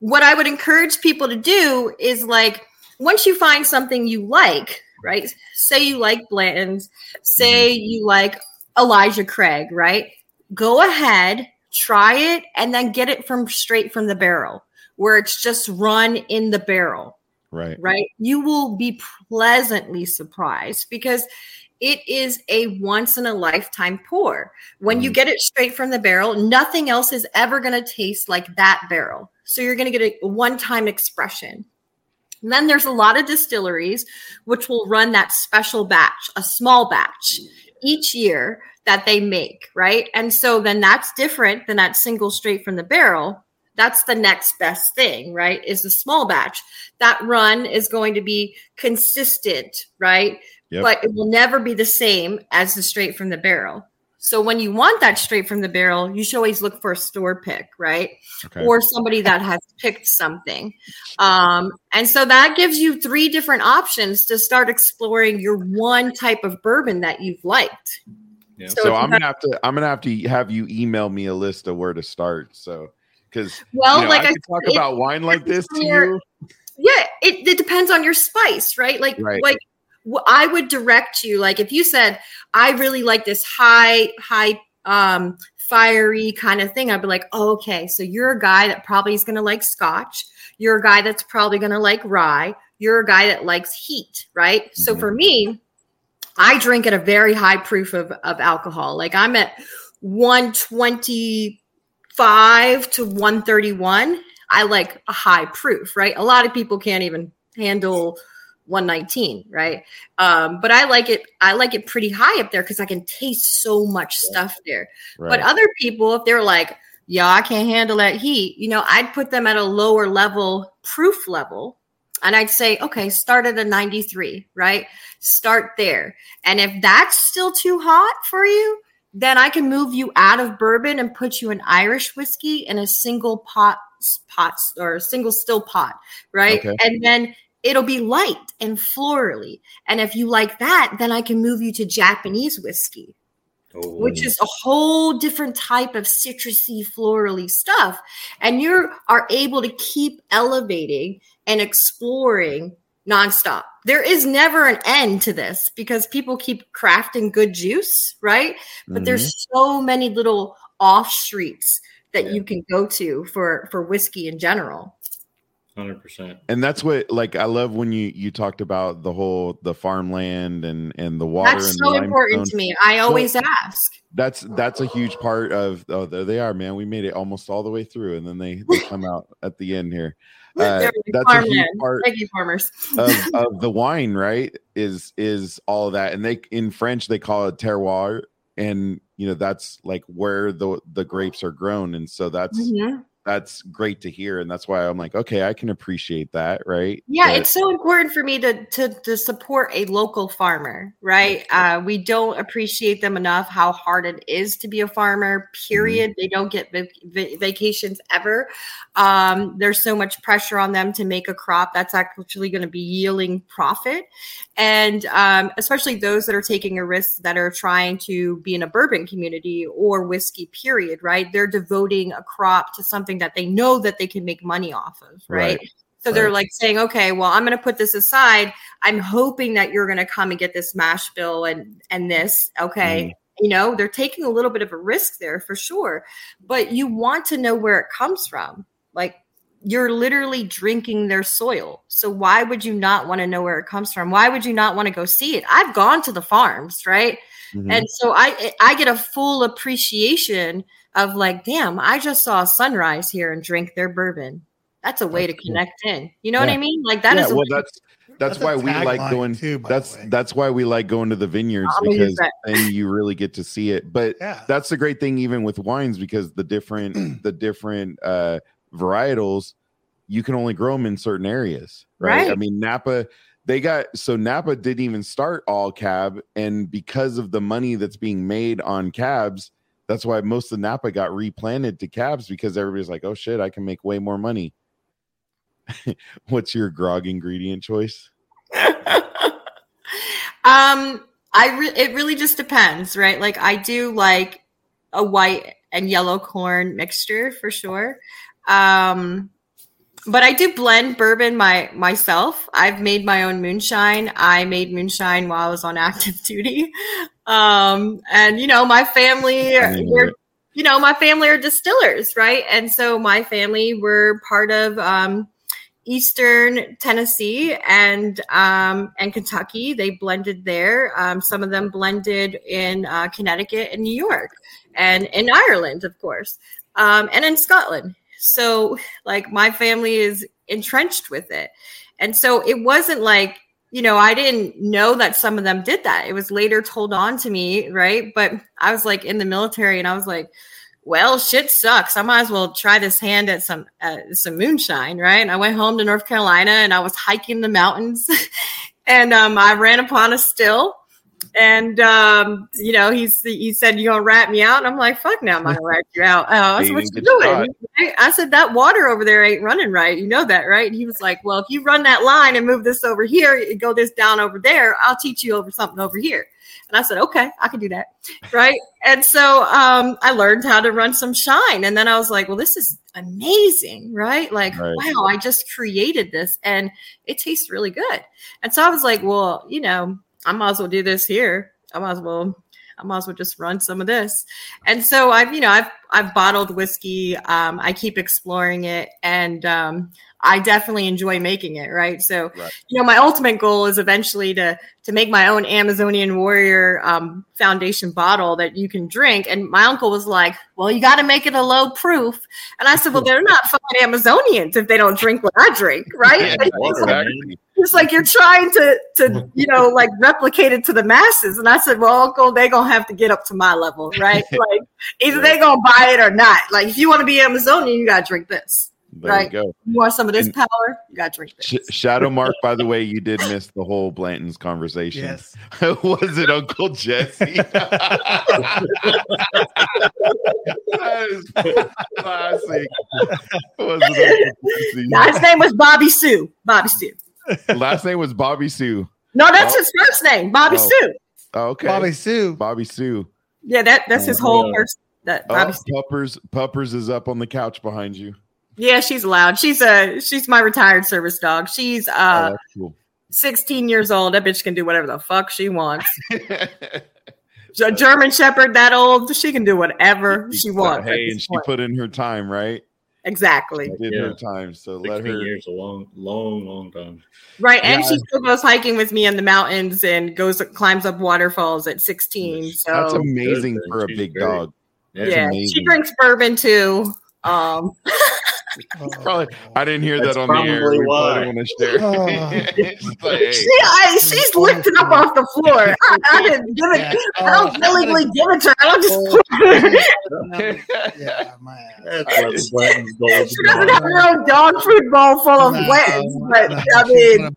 what I would encourage people to do is like once you find something you like, right? Say you like Blanton's, say mm-hmm. you like Elijah Craig, right? Go ahead, try it, and then get it from straight from the barrel where it's just run in the barrel Right. right? You will be pleasantly surprised because it is a once in a lifetime pour. When you Mhm. get it straight from the barrel, nothing else is ever going to taste like that barrel. So you're going to get a one time expression. And then there's a lot of distilleries which will run that special batch, a small batch each year that they make, right? And so then that's different than that single straight from the barrel. That's the next best thing, right? Is the small batch. That run is going to be consistent, right? Yep. But it will never be the same as the straight from the barrel. So when you want that straight from the barrel, you should always look for a store pick, right? Okay. or somebody that has picked something. Um, and so that gives you three different options to start exploring your one type of bourbon that you've liked. Yeah. So so I'm gonna have to I'm gonna have to have you email me a list of where to start. So because Well, you know, like I I talk it- about wine like this to you. yeah, it, it depends on your spice, right? Like, Right. like I would direct you. Like, if you said, "I really like this high, high, um, fiery kind of thing," I'd be like, oh, "Okay, so you're a guy that probably is going to like Scotch. You're a guy that's probably going to like rye. You're a guy that likes heat, right?" So Mhm. for me, I drink at a very high proof of of alcohol. Like I'm at one twenty five to 131 i like a high proof right a lot of people can't even handle 119 right um but i like it i like it pretty high up there because i can taste so much stuff there Right. but other people if they're like yeah i can't handle that heat you know i'd put them at a lower level proof level and i'd say okay start at a 93 right start there and if that's still too hot for you then I can move you out of bourbon and put you in Irish whiskey in a single pot pot or a single still pot, right? Okay. And then it'll be light and florally. And if you like that, then I can move you to Japanese whiskey, Oh, which is a whole different type of citrusy, florally stuff. And you are able to keep elevating and exploring nonstop. There is never an end to this because people keep crafting good juice, right? But Mhm. there's so many little off streets that Yeah. you can go to for for whiskey in general. Hundred percent. and that's what like I love when you you talked about the whole the farmland and and the water That's and so important to me. I always ask. That's that's a huge part of oh there they are man we made it almost all the way through and then they they come out at the end here. Uh, They're that's a huge part Thank you, farmers. of, of the wine, right? Is is all of that, and they in French they call it terroir, and you know that's like where the the grapes are grown, and so that's Mhm. That's great to hear, and that's why I'm like, okay, I can appreciate that, right? Yeah, But- it's so important for me to to to support a local farmer, right? Uh, we don't appreciate them enough how hard it is to be a farmer. Period. They don't get vac- va- vacations ever. Um, there's so much pressure on them to make a crop that's actually going to be yielding profit, and um, especially those that are taking a risk that are trying to be in a bourbon community or whiskey. Period. Right? They're devoting a crop to something that they know that they can make money off of. right? Right. So they're like saying, okay, well, I'm going to put this aside. I'm hoping that you're going to come and get this mash bill and and this. Okay. You know, they're taking a little bit of a risk there for sure. But you want to know where it comes from. Like you're literally drinking their soil. So why would you not want to know where it comes from? Why would you not want to go see it? I've gone to the farms, right? Mhm. And so I I get a full appreciation of like, damn, I just saw a sunrise here and drink their bourbon. That's a way That's to cool. connect in. You know what I mean? Like that yeah, is well, way- that's that's, That's why we like going. too, that's that's why we like going to the vineyards I'm because that. then you really get to see it. But Yeah. that's the great thing, even with wines, because the different the different uh varietals, you can only grow them in certain areas, right? I mean, Napa. They got so Napa didn't even start all cab, and because of the money that's being made on cabs, that's why most of Napa got replanted to cabs because everybody's like, "Oh shit, I can make way more money." What's your grog ingredient choice? um I re- it really just depends, right? Like I do like a white and yellow corn mixture for sure. Um but I do blend bourbon my myself. I've made my own moonshine. I made moonshine while I was on active duty. Um and you know, my family we're you know, my family are distillers, right? And so my family were part of um, Eastern Tennessee and um, and Kentucky. They blended there. Um, some of them blended in uh, Connecticut and New York, and in Ireland, of course, um, and in Scotland. So, like, my family is entrenched with it, and so it wasn't like you know, I didn't know that some of them did that. It was later told on to me, right? But I was like in the military and I was like, well, shit sucks. I might as well try this hand at some uh, some moonshine, right? And I went home to North Carolina and I was hiking the mountains and um, I ran upon a still and um, you know, he's he said, "You gonna rat me out?" And I'm like, "Fuck now I'm not gonna rat you out." Oh, I said, You "What you doing?" I said, "That water over there ain't running right. You know that, right?" And he was like, "Well, if you run that line and move this over here, go this down over there, I'll teach you over something over here." And I said, "Okay, I can do that." Right? and so um, I learned how to run some shine, and then I was like, "Well, this is amazing, right? Like, Right. wow, I just created this, and it tastes really good." And so I was like, "Well, you know." I might as well do this here. I might as well, I might as well just run some of this. And so I've, you know, I've I've bottled whiskey. Um, I keep exploring it, and um, I definitely enjoy making it. Right. So, Right. you know, my ultimate goal is eventually to to make my own Amazonian warrior um, foundation bottle that you can drink. And my uncle was like, "Well, you got to make it a low proof." And I said, "Well, they're not fucking Amazonians if they don't drink what I drink, right?" Yeah, And he's like, exactly. It's like you're trying to to you know like replicate it to the masses and i said well uncle they gonna have to get up to my level right like either they gonna buy it or not like if you want to be amazonian you gotta drink this There Right. you go. you want some of this And- power you gotta drink this Sh- Shadow Mark, by the way, you did miss the whole Blanton's conversation. Yes. was it Uncle Jesse? that is classic. Was it Uncle Jesse? now his name was bobby sue bobby sue Last name was Bobby Sue. no that's Oh. his first name bobby Oh. sue Oh, okay. Bobby Sue. Bobby Sue. yeah that that's his Oh, whole yeah. first that Oh, bobby sue. Puppers, Puppers is up on the couch behind you. yeah she's loud she's a she's my retired service dog she's uh that's cool. 16 years old that bitch can do whatever the fuck she wants A German Shepherd that old, she can do whatever she wants. Hey, this and she put in her time, right? Exactly She did Yeah. her time. So let 16 her. years, a long, long, long time. right, and Yeah. she still goes hiking with me in the mountains and goes climbs up waterfalls at 16. So That's amazing Good, for a big great. dog. Yeah. That's yeah, amazing. she drinks bourbon too. Um, probably I didn't hear That's that on the air. probably We why. probably want to share. Oh. Like, hey, She, I, she's lifting up off the floor. I, I didn't give it. Yeah. I don't Oh, willingly give it to her. I don't just Oh. put it. yeah, my ass. That's what Blanton's goals She doesn't have her own dog food bowl full of No, but no, I mean,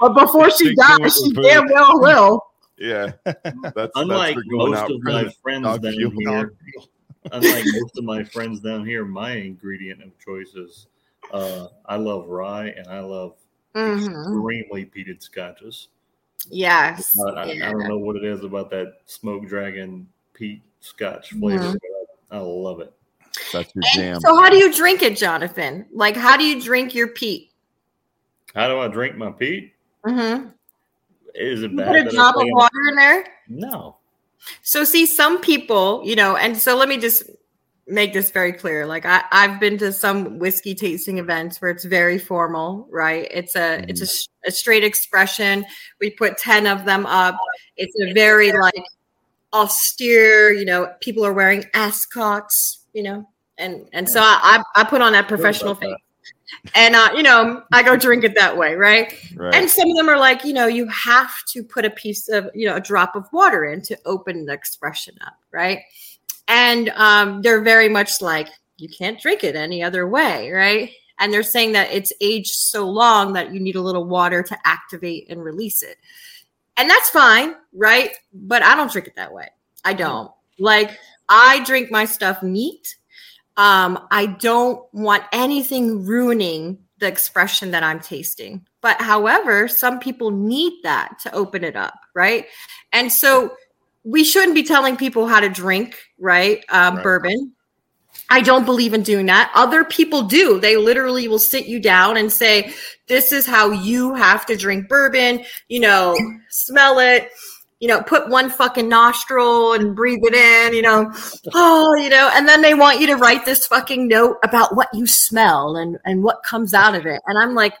but before she Big dies, the she food. damn well will. yeah, that's Unlike that's for going most out of my friends dog down here, unlike most of my friends down here, my ingredient of choice is uh, I love rye and I love Mhm. extremely peated scotches. Yes. I, I- I don't know what it is about that smoke dragon peat scotch flavor, Mhm. but I, I love it. That's your And jam. so, how do you drink it, Jonathan? Like, how do you drink your peat? How do I drink my peat? Mm-hmm. Is it You bad? put a drop of water in there. No. So see, some people, you know, and so let me just make this very clear. Like I, I've been to some whiskey tasting events where it's very formal, right? It's a mm-hmm. it's a straight expression. We put 10 of them up. It's a very like austere, you know, people are wearing ascots, you know, and and so I I, I put on that professional face. And uh, you know, I go drink it that way, right? right. And some of them are like, you know, you have to put a piece of, you know, a drop of water in to open the expression up, right? And um, they're very much like, you can't drink it any other way, right? And they're saying that it's aged so long that you need a little water to activate and release it. And that's fine, right? But I don't drink it that way. I don't. Like, I drink my stuff neat. Um, I don't want anything ruining the expression that I'm tasting. But however, some people need that to open it up, right? And so we shouldn't be telling people how to drink, right? Um, Right. Bourbon. I don't believe in doing that. Other people do. They literally will sit you down and say, This is how you have to drink bourbon, you know, smell it, you know, put one fucking nostril and breathe it in, you know, oh, you know, and then they want you to write this fucking note about what you smell and, and what comes out of it. And I'm like,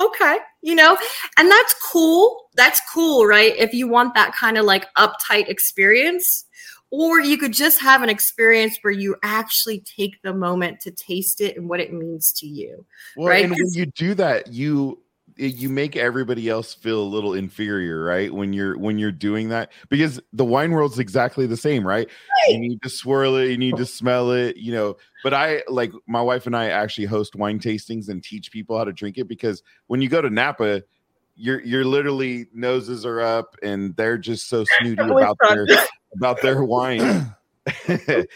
okay, you know, and that's cool. That's cool, right? If you want that kind of like uptight experience. Or you could just have an experience where you actually take the moment to taste it and what it means to you. Well, right? and when you do that, you you make everybody else feel a little inferior, right? When you're when you're doing that, because the wine world's exactly the same, right? You need to swirl it, you need to oh. smell it, you know. But I like my wife and I actually host wine tastings and teach people how to drink it because when you go to Napa, you're you're literally noses are up and they're just so snooty about their about their wine.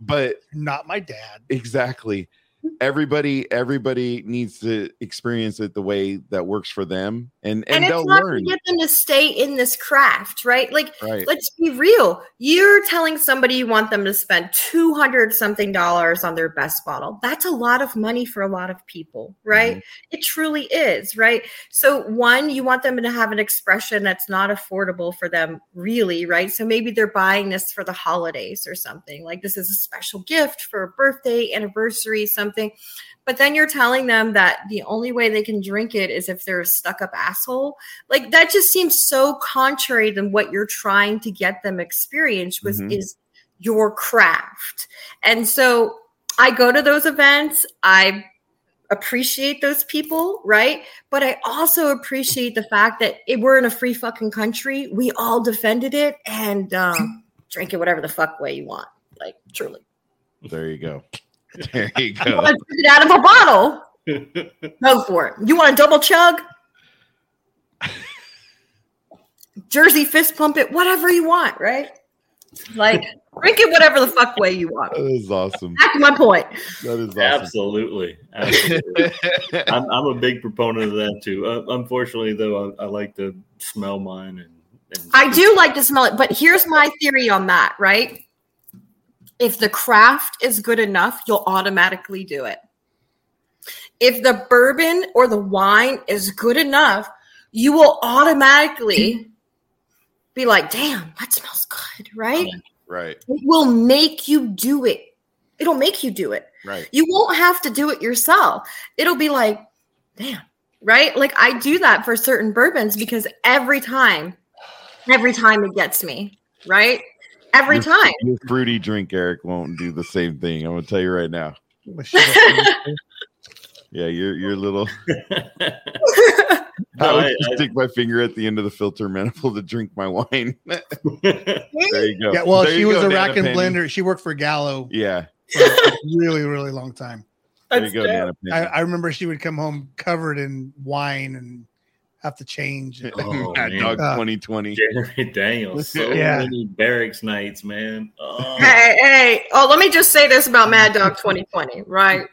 but Not my dad. exactly everybody everybody needs to experience it the way that works for them and and, And, they'll it's not learn to get them to stay in this craft, right? Like right let's be real. You're telling somebody you want them to spend 200 something dollars on their best bottle. That's a lot of money for a lot of people, right? Mm-hmm. It truly is, right? So, one, you want them to have an expression that's not affordable for them, really, right? So, maybe they're buying this for the holidays or something. Like, this is a special gift for a birthday, anniversary, something. But then you're telling them that the only way they can drink it is if they're a stuck up asshole. Like that just seems so contrary than what you're trying to get them experience was Mhm. is your craft. And so i go to those events. I appreciate those people right? But i also appreciate the fact that it, we're in a free fucking country. We all defended it and um, drink it whatever the fuck way you want. Like truly. There you go there you you go want drink it out of a bottle Go for it. You want a double chug? Jersey fist pump it, whatever you want, right? Like drink it whatever the fuck way you want. that is awesome Back to my point. that is awesome Absolutely. Absolutely. I'm, I'm a big proponent of that too. Uh, unfortunately, though, I, I like to smell mine. And, and I do like to smell it, but here's my theory on that, right? If the craft is good enough, you'll automatically do it. If the bourbon or the wine is good enough, you will automatically be like, damn, that smells good, right? right It will make you do it. It'll make you do it. right You won't have to do it yourself. It'll be like, damn, right? Like I do that for certain bourbons because every time, every time it gets me, right? Every Your- time. your fruity drink eric won't do the same thing i'm gonna tell you right now Yeah, you're you're little. I would I- just stick my finger at the end of the filter manifold to drink my wine. there you go. yeah, well, There she was go, a Nana rack and Penny. blender. She worked for Gallo Yeah, for a really, really long time. there you go, dope. Nana. I, I remember she would come home covered in wine and have to change. Oh, Mad man. Dog Uh, 2020. Jerry Daniels. So Yeah. many barracks nights, man. Oh. Hey, hey. Oh, let me just say this about Mad Dog 2020, right?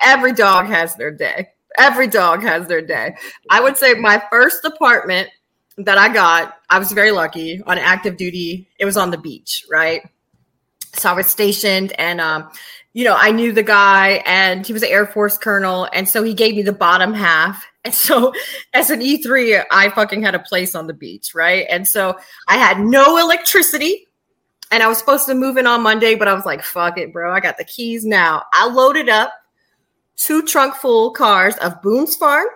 Every dog has their day. Every dog has their day. I would say my first apartment that I got, I was very lucky on active duty. It was on the beach, right? So I was stationed and um, you know, I knew the guy and he was an Air Force colonel. And so he gave me the bottom half. And so as an E3, I fucking had a place on the beach, right? And so I had no electricity and I was supposed to move in on Monday, but I was like, fuck it, bro. I got the keys now. I loaded up two trunk full cars of Boone's Farm,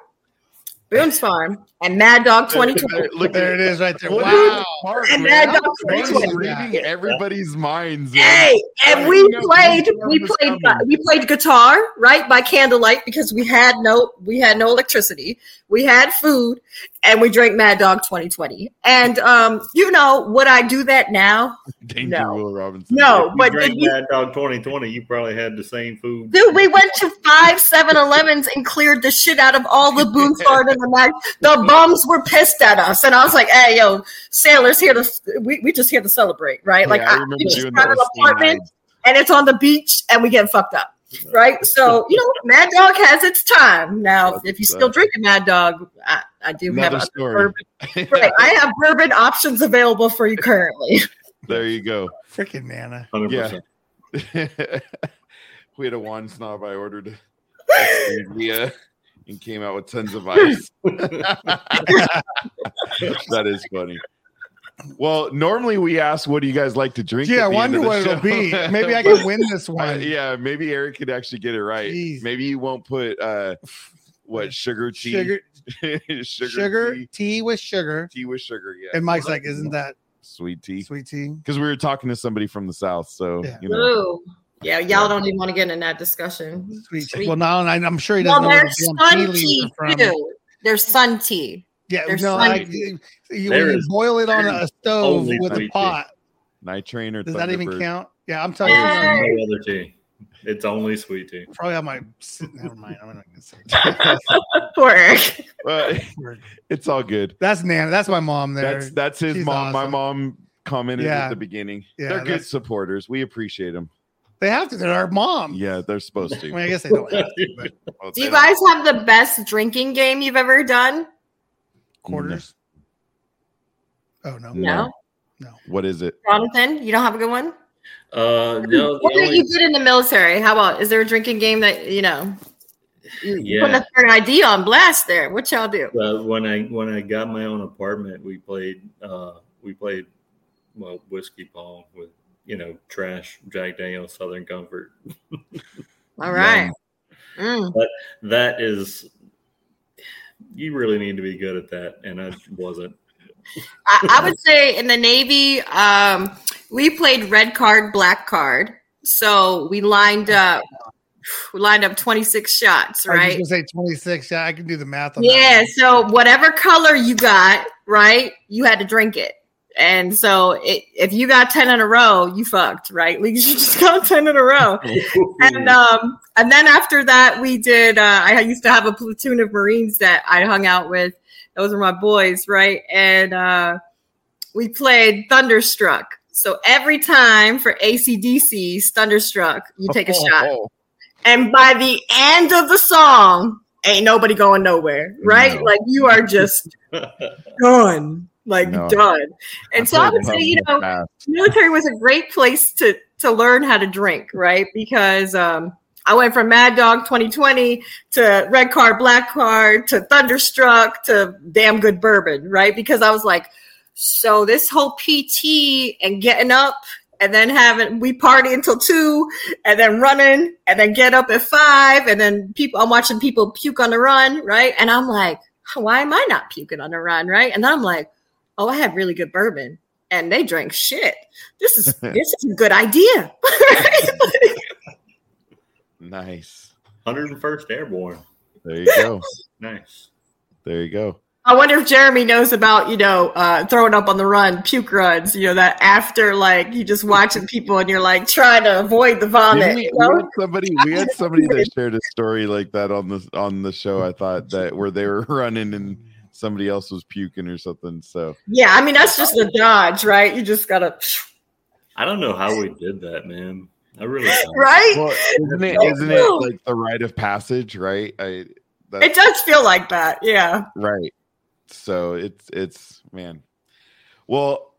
Boone's Farm, and Mad Dog 2020. Look There it is, right there. Wow. is And? Mad Dog 2020. reading everybody's minds. man. Hey, and we played, we played, we played guitar right by candlelight because we had no, we had no electricity, we had food, and we drank Mad Dog 2020. And um, you know, would I do that now? Danger No. Will Robinson. No, but drank you, Mad Dog 2020, you probably had the same food. Dude, we went to five 7 Elevens and cleared the shit out of all the Boone's Farm in the night. The bums were pissed at us. And I was like, hey, yo, sailors here to, we, we just here to celebrate, right? Like, Yeah, I I, remember we just doing an apartment and it's on the beach and we get fucked up, right? So, you know, Mad Dog has its time. Now, if you still drinking Mad Dog, I, I do have Another other story. bourbon. Right, I have bourbon options available for you currently. there you go. Freaking Nana. 100%. we had a wine snob I ordered yeah, and came out with tons of ice. that is funny. Well, normally we ask, "What do you guys like to drink?" Yeah, I wonder of the what it'll be. Maybe I can win this Uh, one. yeah, maybe Eric could actually get it right. Jeez. Maybe you won't put uh, what sugar tea, Sugar, sugar, sugar, tea, tea with sugar. tea with sugar. Yeah, And Mike's like, isn't that sweet tea. sweet tea? Because we were talking to somebody from the south, so Yeah. you know. Ooh. Yeah, y'all don't even want to get in that discussion. Sweet tea. Sweet. Well, now I- I'm sure he doesn't know where there's the tea sun leaves tea are from. too. There's sun tea. Yeah, There's no, sun I, you, you, when you boil it on a stove with a sweet tea. pot, Nitrain or does that even count? Yeah, I'm telling There's you, no other tea. It's only sweet tea. probably have my. Never mind. I'm not gonna say. Poor Well, it's all good. That's Nana. That's my mom. There. That's that's his She's mom. My mom commented Yeah. at the beginning. Yeah, they're good supporters. We appreciate them. they have to. They're our mom. Yeah, they're supposed I to. mean, I guess they don't have to, but Well, Do you they don't- guys have the best drinking game you've ever done? Quarters. Oh no. No. No. What is it? Jonathan, you don't have a good one? Uh, no, What the did only, you did in the military? How about is there a drinking game that you know? You you put Yeah. a third ID on blast there. What y'all do? uh, when I when I got my own apartment, we played uh, we played well whiskey pong with you know trash Jack Daniel's Southern Comfort. All right. Mm. That is, you really need to be good at that, and I wasn't. I, I would say in the Navy, um, we played red card, black card. So we lined up, we lined up 26 shots, I was right? gonna say 26. Yeah, I can do the math on Yeah. that. So whatever color you got, right, you had to drink it. And so it, if you got 10 in a row, you fucked, right? Like you just got 10 in a row. and um and then after that we did uh i used to have a platoon of marines that i hung out with. Those were my boys right? And uh we played thunderstruck. So every time for AC/DC's thunderstruck you take a shot. Oh, and by the end of the song ain't nobody going nowhere right? No. like you are just done like No. done and I so i would say you know military was a great place to to learn how to drink, right? Because um, I went from Mad Dog 2020 to Red Card, Black Card to Thunderstruck to damn good bourbon, right? Because I was like, so this whole PT and getting up and then having we party until two and then running and then get up at five and then people I'm watching people puke on the run, right? And I'm like, why am I not puking on the run, right? And then I'm like, oh, I had really good bourbon and they drank shit. This is this is a good idea. Nice. 101st Airborne. There you go. Nice. there you go. I wonder if Jeremy knows about, you know, uh, throwing up on the run, puke runs, you know, that after like you just watching people and you're like trying to avoid the vomit. We, you we had somebody we had somebody that shared a story like that on the on the show. I thought that where they were running and somebody else was puking or something. So Yeah, I mean that's just the dodge, right? You just gotta I don't know how we did that, man. I really don't. right? well, isn't it isn't it like the rite of passage, right? I that, It does feel like that, yeah. right. So it's it's man. Well,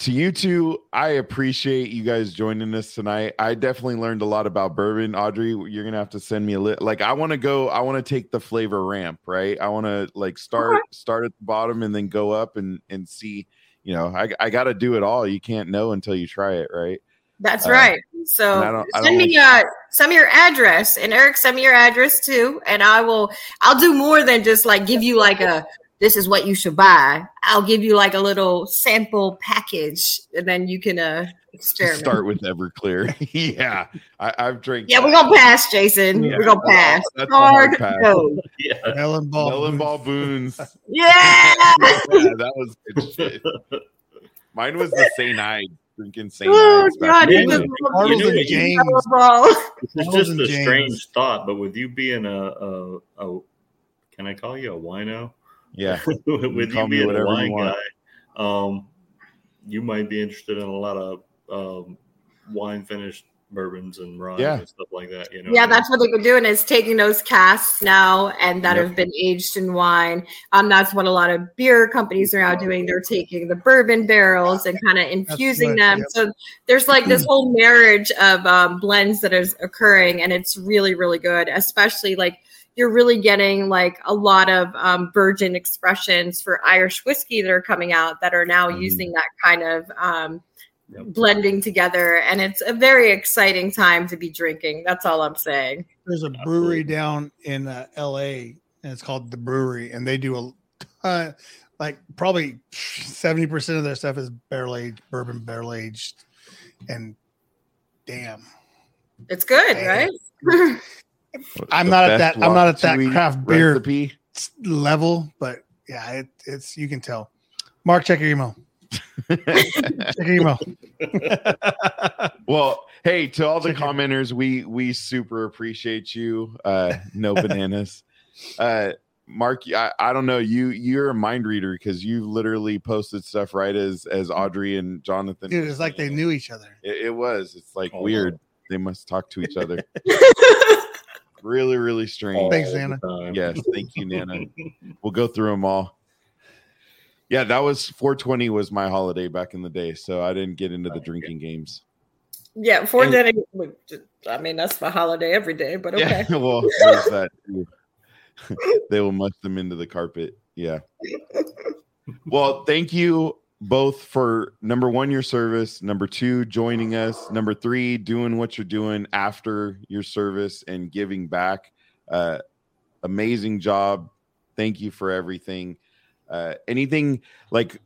to you two, I appreciate you guys joining us tonight. I definitely learned a lot about bourbon. Audry, you're gonna have to send me a lit. Like, I want to go. I want to take the flavor ramp, right? I want to like start start at the bottom and then go up and and see. You know, I I got to do it all. You can't know until you try it, right? That's Uh, right. I So don't- I send me uh send me your address and Eric send me your address too. And I will I'll do more than just like give you like a this is what you should buy. I'll give you like a little sample package and then you can uh experiment. Start with Everclear. yeah, I, I've drank. Yeah, we're gonna pass, Jason. Yeah, we're gonna pass. that's a hard Hard pass. no. Yeah. Melon ball. Melon ball Boone's. Yeah. yeah, that was good shit. Mine was the St. Ides, drinking St. Oh Ides. God, in he the just day. Arnold You know you- James. Ball. It's just a James. strange thought, but with you being a, a, a can I call you a wino? Yeah, with call you being a whatever you wine guy, um, you might be interested in a lot of um, wine finished bourbons and rye Yeah. and stuff like that. You know, Yeah, that's what they've been doing is taking those casks now and that Yep. have been aged in wine. Um, that's what a lot of beer companies are now doing. They're taking the bourbon barrels and kind of infusing what- them. yep. So there's like this whole marriage of um, blends that is occurring, and it's really, really good. Especially like you're really getting like a lot of um, virgin expressions for Irish whiskey that are coming out that are now Mhm. using that kind of um, Yep. blending together, and it's a very exciting time to be drinking. That's all I'm saying. There's a brewery down in uh, L.A. and it's called the Brewery, and they do a ton, like probably seventy percent of their stuff is barrel aged bourbon, barrel aged, and damn, It's good, Hey. right? I'm The not at that- I'm not at that craft beer. recipe. level, but yeah, it, it's you can tell. Mark, check your email. Check your email. well, hey, to all the Check commenters, we we super appreciate you. Uh, no bananas. uh, Mark, I, I don't know you. You're a mind reader because you literally posted stuff right as as Audry and Jonathan. Dude, it's like they knew each other. It, it was. It's like Oh, weird. They must talk to each other. really, really strange. Thanks, Nana. Yes, thank you, Nana. We'll go through them all. Yeah, that was 420 was my holiday back in the day, so I didn't get into the drinking games. yeah, for And- dinner. I mean, that's my holiday every day, but okay. Yeah, well, there's that too. they will mush them into the carpet. Yeah. Well, thank you both for number one, your service, number two, joining us, number three, doing what you're doing after your service and giving back. Uh, amazing job. Thank you for everything. Uh, anything like,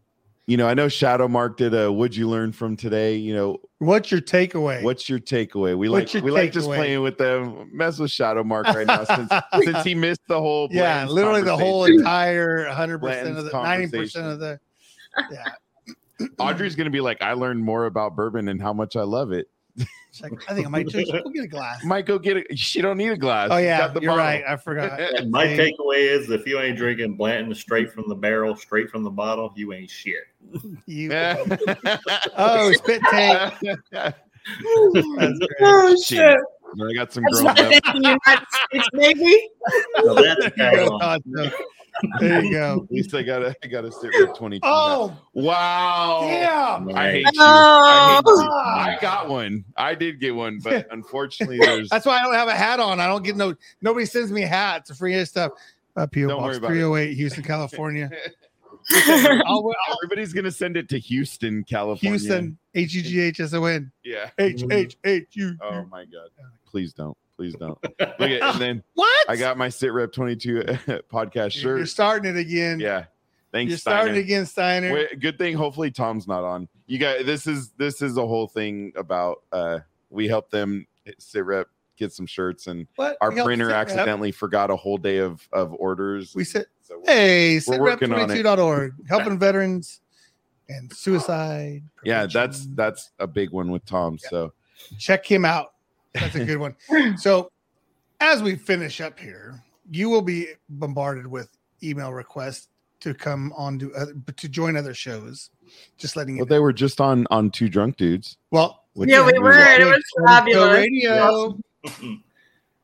you know, I know Shadow Mark did a "Would you learn from today?" You know, What's your takeaway? What's your takeaway? We What's like we like just takeaway? playing with them. Mess with Shadow Mark right now since since he missed the whole yeah, literally the whole entire 100 percent of the 90 percent of the. Yeah, Audry's gonna be like, I learned more about bourbon and how much I love it. She's like, I think I might just go get a glass. Might go get it. She don't need a glass. Oh yeah, got the you're bottle. right. I forgot. And my Hey. takeaway is if you ain't drinking Blanton straight from the barrel, straight from the bottle, you ain't shit. You. Oh, spit take. Oh Shit. shit! I got some That's grown up. in the United States, maybe. So that's There you go, kind Todd. So, There you go. At least I gotta I gotta sit with 22. Oh, wow. damn. I hate you. Oh. I, hate you. I got one. I did get one, but unfortunately, there's That's why I don't have a hat on. I don't get no. Nobody sends me hats or free stuff. Uh, PO Don't worry Box about it. 308, Hughson, California. I'll, I'll, everybody's gonna send it to Hughson, California. Hughson, H U G H S O N, Yeah. H H H U. Oh my god. Please don't. Please don't. Look at and then What? I got my sit rep 22 podcast shirt. You're starting it again. Yeah. Thanks. You're starting Steiner. again, Steiner. Wait, good thing hopefully Tom's not on. You guys this is this is a whole thing about uh we help them sit rep get some shirts, and What? our printer set- accidentally forgot a whole day of of orders. We said, So we're- hey, working on it. sitrep22.org, helping veterans and suicide. yeah, that's that's a big one with Tom. Yeah. So check him out. That's a good one. So, as we finish up here, you will be bombarded with email requests to come on to uh, to join other shows. Just letting you. well, know. they were just on on two drunk dudes. well, Yeah, we were. and It was fabulous. Radio.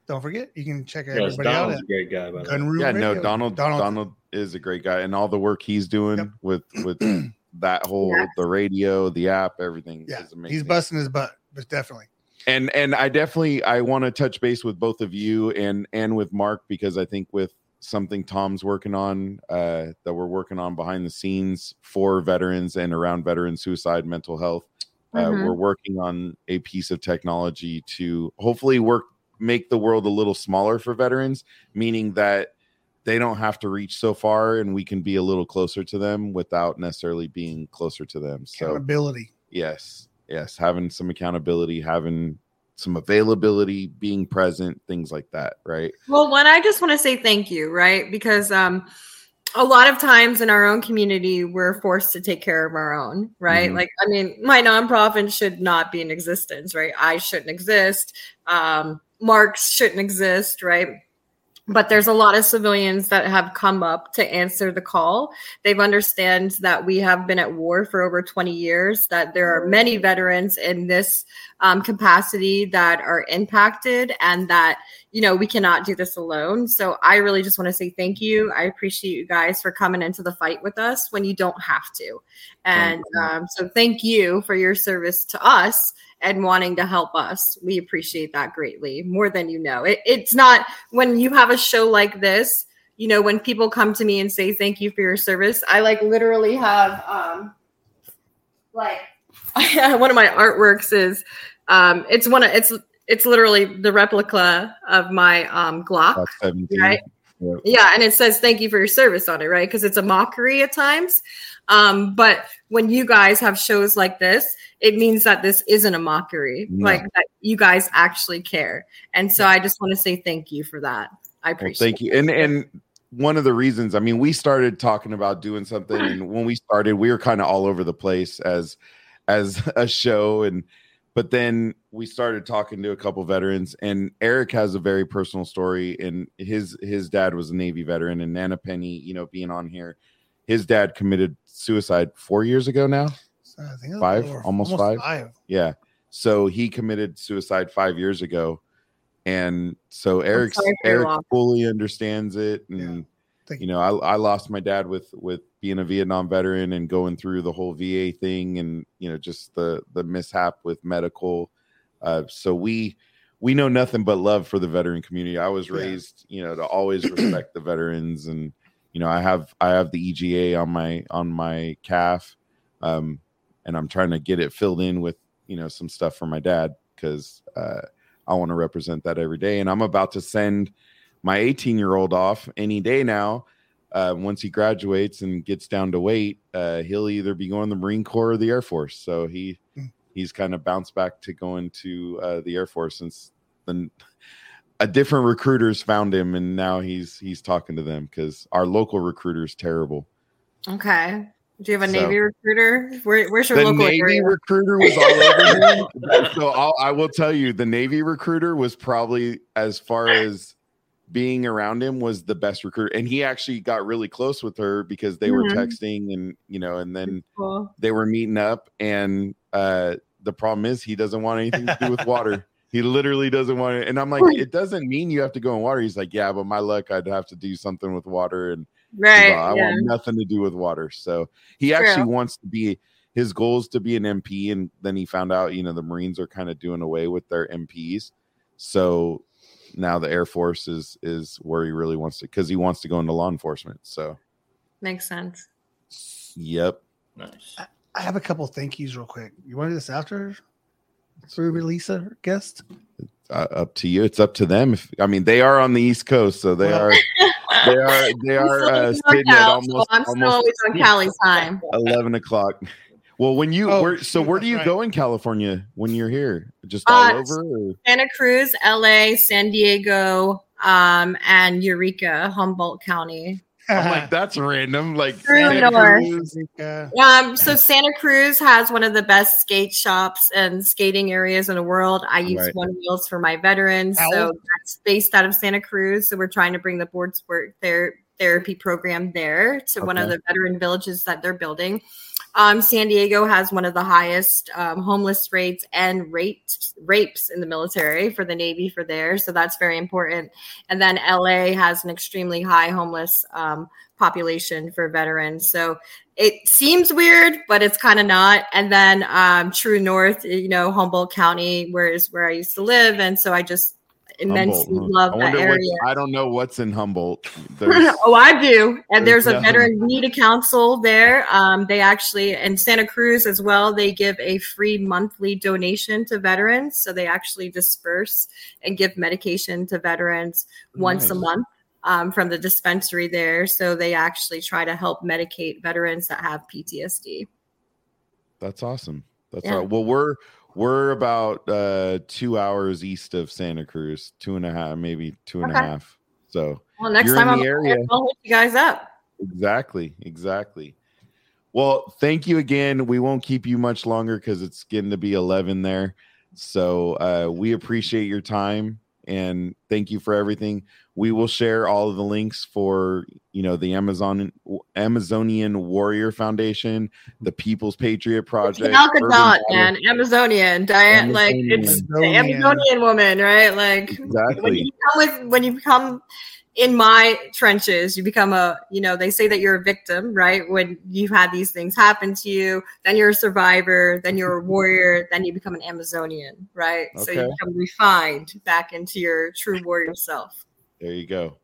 Don't forget, you can check Yes, everybody out Donald's at a great guy. By the way. Gunroom Yeah, no, Radio. Donald, Donald is a great guy, and all the work he's doing Yep. with with that whole Yeah. the radio, the app, everything Yeah, is amazing. he's busting his butt, but definitely. And and I definitely I want to touch base with both of you and and with Mark because I think with something Tom's working on uh, that we're working on behind the scenes for veterans and around veteran suicide, mental health. Uh, Mhm. We're working on a piece of technology to hopefully work make the world a little smaller for veterans, meaning that they don't have to reach so far and we can be a little closer to them without necessarily being closer to them. So Accountability. yes yes having some accountability having some availability being present things like that right Well, one, I just want to say thank you, right? Because um, a lot of times in our own community, we're forced to take care of our own, right? Mhm. Like, I mean, my nonprofit should not be in existence, right? I shouldn't exist. Um, Mark's shouldn't exist, right? But there's a lot of civilians that have come up to answer the call. They've understand that we have been at war for over 20 years, that there are many veterans in this um, capacity that are impacted, and that you know we cannot do this alone. So I really just want to say thank you. I appreciate you guys for coming into the fight with us when you don't have to, and um, so thank you for your service to us and wanting to help us. We appreciate that greatly, more than you know. It, it's not when you have a show like this. You know, when people come to me and say thank you for your service, I like literally have um like one of my artworks is um it's one of it's it's literally the replica of my um Glock. About 17 Right. Yeah. Yeah, and it says thank you for your service on it, right? Because it's a mockery at times. Um, but when you guys have shows like this, it means that this isn't a mockery, No. like that you guys actually care. And so I just want to say thank you for that. I well, appreciate thank you and and one of the reasons i mean we started talking about doing something and when we started we were kind of all over the place as as a show and but then we started talking to a couple veterans and eric has a very personal story and his his dad was a navy veteran and nana penny you know being on here his dad committed suicide four years ago now So I think Five? over- Almost five? five. Yeah. So he committed suicide five years ago. And so Eric sorry for your Eric fully understands it. And Thank you know, I, I lost my dad with with being a Vietnam veteran and going through the whole VA thing and you know, just the the mishap with medical. Uh so we we know nothing but love for the veteran community. I was Yeah. raised, you know, to always respect the veterans and you know, I have I have the EGA on my on my calf. Um and I'm trying to get it filled in with you know some stuff for my dad because uh, I want to represent that every day. And I'm about to send my 18 year old off any day now. Uh, once he graduates and gets down to weight, uh, he'll either be going to the Marine Corps or the Air Force. So he Mm. he's kind of bounced back to going to uh, the Air Force since then. A different recruiters found him, and now he's he's talking to them because our local recruiter is terrible. Okay. Do you have a So- Navy recruiter? Where, where's your the local Navy area? recruiter was all over him. so I'll, I will tell you, the Navy recruiter was probably as far as being around him was the best recruiter, and he actually got really close with her because they were Mhm. texting and you know, and then Cool. they were meeting up. And uh, the problem is, he doesn't want anything to do with water. He literally doesn't want it. And I'm like, it doesn't mean you have to go in water. He's like, yeah, but my luck, I'd have to do something with water. And Right. I yeah. want nothing to do with water. So he True. actually wants to be his goal is to be an MP, and then he found out, you know, the Marines are kind of doing away with their MPs. So now the Air Force is is where he really wants to because he wants to go into law enforcement. So Makes sense. yep. Nice. I have a couple thank yous real quick. You want to do this after through release a guest? Uh, up to you. It's up to them. If I mean they are on the East Coast, so they are they are they are uh, sitting at almost so I'm still almost always on Cali's time. eleven o'clock. Well, when you Oh, where, so shoot, where do you right. go in California when you're here? Just all Uh, over? Or? Santa Cruz, LA, San Diego, um, and Eureka, Humboldt County. I'm like, that's random. Like True Santa north. Cruz. Um, so Santa Cruz has one of the best skate shops and skating areas in the world. I use Right. Onewheels for my veterans, Ow. so that's based out of Santa Cruz. So we're trying to bring the board sport ther- therapy program there to one of the veteran villages that they're building. Um, San Diego has one of the highest um, homeless rates and rapes rapes in the military for the Navy for there, so that's very important. And then LA has an extremely high homeless um, population for veterans. So it seems weird, but it's kind of not. And then um, True North, you know, Humboldt County, where is where I used to live, and so I just immensely Humboldt, love I that area. I don't know what's in Humboldt. Oh, I do. And there's there's a veteran media council there. Um, they actually, and Santa Cruz as well, they give a free monthly donation to veterans. So they actually disperse and give medication to veterans once a month um, from the dispensary there. So they actually try to help medicate veterans that have PTSD. That's awesome. That's Yeah. all. Well, we're we're about uh two hours east of Santa Cruz, two and a half, maybe two and a half. So Well, next time in I'm area. I'll hit you guys up. exactly, exactly. Well, thank you again. We won't keep you much longer because it's getting to be eleven there. So uh, we appreciate your time and thank you for everything. We will share all of the links for you know the Amazon Amazonian Warrior Foundation, the People's Patriot Project, Alcadot, Bourbon Battle- man, Amazonian, Diane, like it's the Amazonian. Amazonian woman, right? Like when Exactly. you come with when you become in my trenches you become a you know they say that you're a victim right when you've had these things happen to you then you're a survivor then you're a warrior then you become an amazonian right so you become refined back into your true warrior self There you go.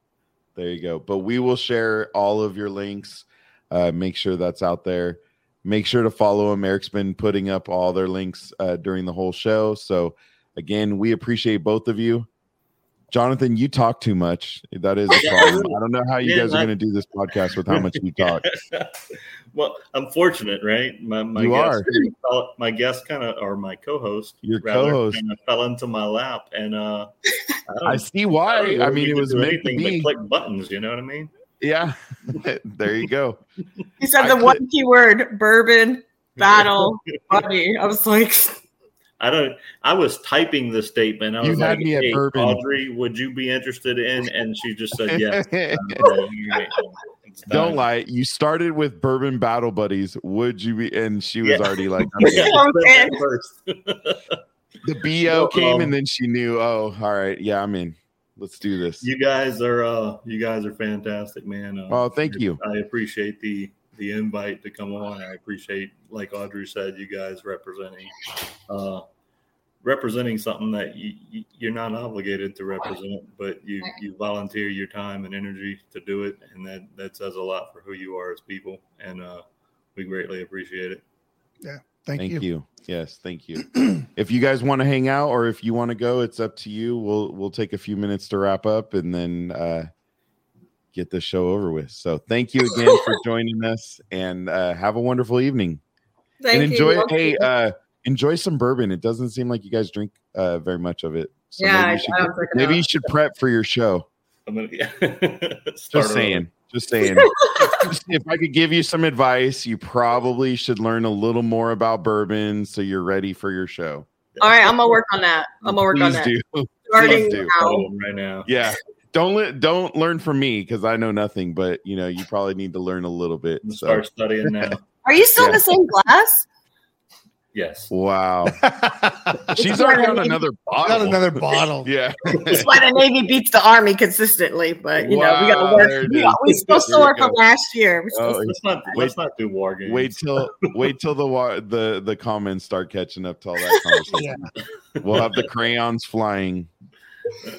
There you go. But we will share all of your links. Uh, make sure that's out there. Make sure to follow them. Eric's been putting up all their links uh, during the whole show. So, again, we appreciate both of you. Jonathan, you talk too much. That is a problem. I don't know how you Yeah, guys are going to do this podcast with how much you talk. well, I'm fortunate, right? My, my You guest, are. my guest kind of, or my co-host, Your rather, co-host. fell into my lap, and uh, I, I see why. don't I mean, it was do meant to anything be. but click buttons. You know what I mean? Yeah. there you go. he said I the could- one key word bourbon battle buddy i was like I don't. I was typing the statement. I You was had like, me at "Hey, bourbon." Audry, would you be interested in?" And she just said yes. Don't lie. You started with Bourbon Battle Buddies. Would you be? And she was Yeah. already like, Yeah, okay. I said Okay. that first. the BO came Um, and then she knew, oh, all right, yeah, I'm in. Let's do this. you guys are uh you guys are fantastic man uh, Oh, thank you. i appreciate the the invite to come on i appreciate like audry said you guys representing uh representing something that you, you you're not obligated to represent but you you volunteer your time and energy to do it and that that says a lot for who you are as people and uh we greatly appreciate it thank, Thank you. Thank you. Yes, thank you. if you guys want to hang out or if you want to go, it's up to you. We'll we'll take a few minutes to wrap up and then uh get the show over with. So thank you again for joining us and uh have a wonderful evening. thank and enjoy you hey uh enjoy some bourbon. It doesn't seem like you guys drink uh very much of it. So yeah maybe I, you should, I maybe you should prep for your show. i'm gonna Just start saying. Just saying. Just- if I could give you some advice, you probably should learn a little more about bourbon so you're ready for your show. all right i'm gonna work on that i'm gonna work on Please that do. starting Please do. now right now Yeah. Don't let don't learn from me because I know nothing, but you know, you probably need to learn a little bit. I'm So start studying now are you still in the same class yes wow. She's It's already not on a- another Got bottle. another bottle. Yeah. That's why the Navy beats the Army consistently. But you know, we got to work. We, is. got, we still Here we sore from last year. We're still Oh, let's not Wait- let's not do war games wait till wait till the wa- the the comments start catching up to all that conversation. We'll have the crayons flying.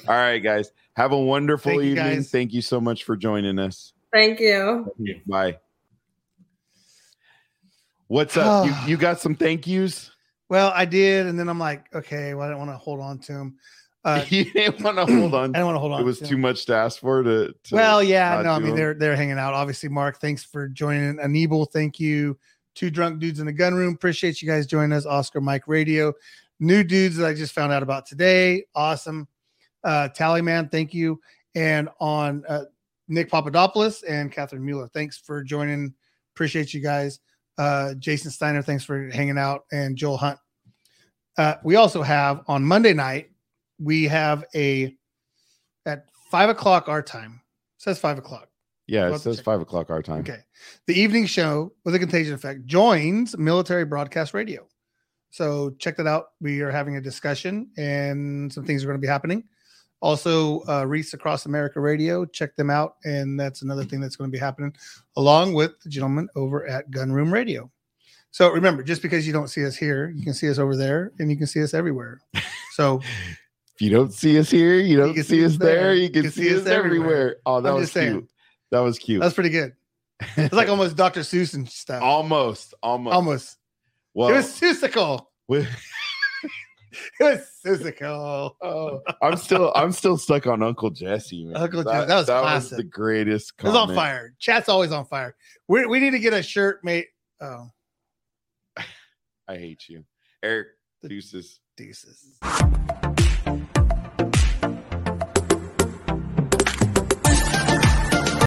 All right, guys. Have a wonderful Thank evening. guys. Thank you so much for joining us. Thank you. you. Bye. What's up? you you got some thank yous? Well, I did, and then I'm like, okay, well, I don't want to hold on to him. Uh, you didn't want to hold on. I don't want to hold on. It was to too him. much to ask for to, to well, yeah, not no, I mean them. they're they're hanging out. Obviously, Mark, thanks for joining. Anibal, thank you. Two drunk dudes in the gun room. Appreciate you guys joining us. Oscar Mike Radio. New dudes that I just found out about today. Awesome. Uh, Tally Man, thank you. And on uh, Nick Papadopoulos and Catherine Mueller, thanks for joining. Appreciate you guys. Uh, Jason Steiner, thanks for hanging out. And Joel Hunt. Uh, we also have on Monday night, we have a at five o'clock our time. It says five o'clock. Yeah, We'll it says five o'clock our time. Okay. The evening show with a contagion effect joins military broadcast radio. So check that out. We are having a discussion and some things are going to be happening. Also, uh, Wreaths Across America Radio, check them out. And that's another thing that's going to be happening along with the gentleman over at Gunroom Radio. So remember, just because you don't see us here, you can see us over there and you can see us everywhere. So If you don't see us here, you don't can see us there. You can, see, us everywhere. everywhere. Oh, that I'm was just saying. cute. That was cute. that's pretty good. It's like almost Dr. Seuss and stuff. almost, almost. Almost. Well, it was Seussical. we- It was Seussical. oh, I'm still, I'm still stuck on Uncle Jesse. Man. Uncle Jesse, that was classic. the greatest. It's on fire. Chat's always on fire. We, we need to get a shirt mate. Oh, I hate you, Eric. Deuces. deuces.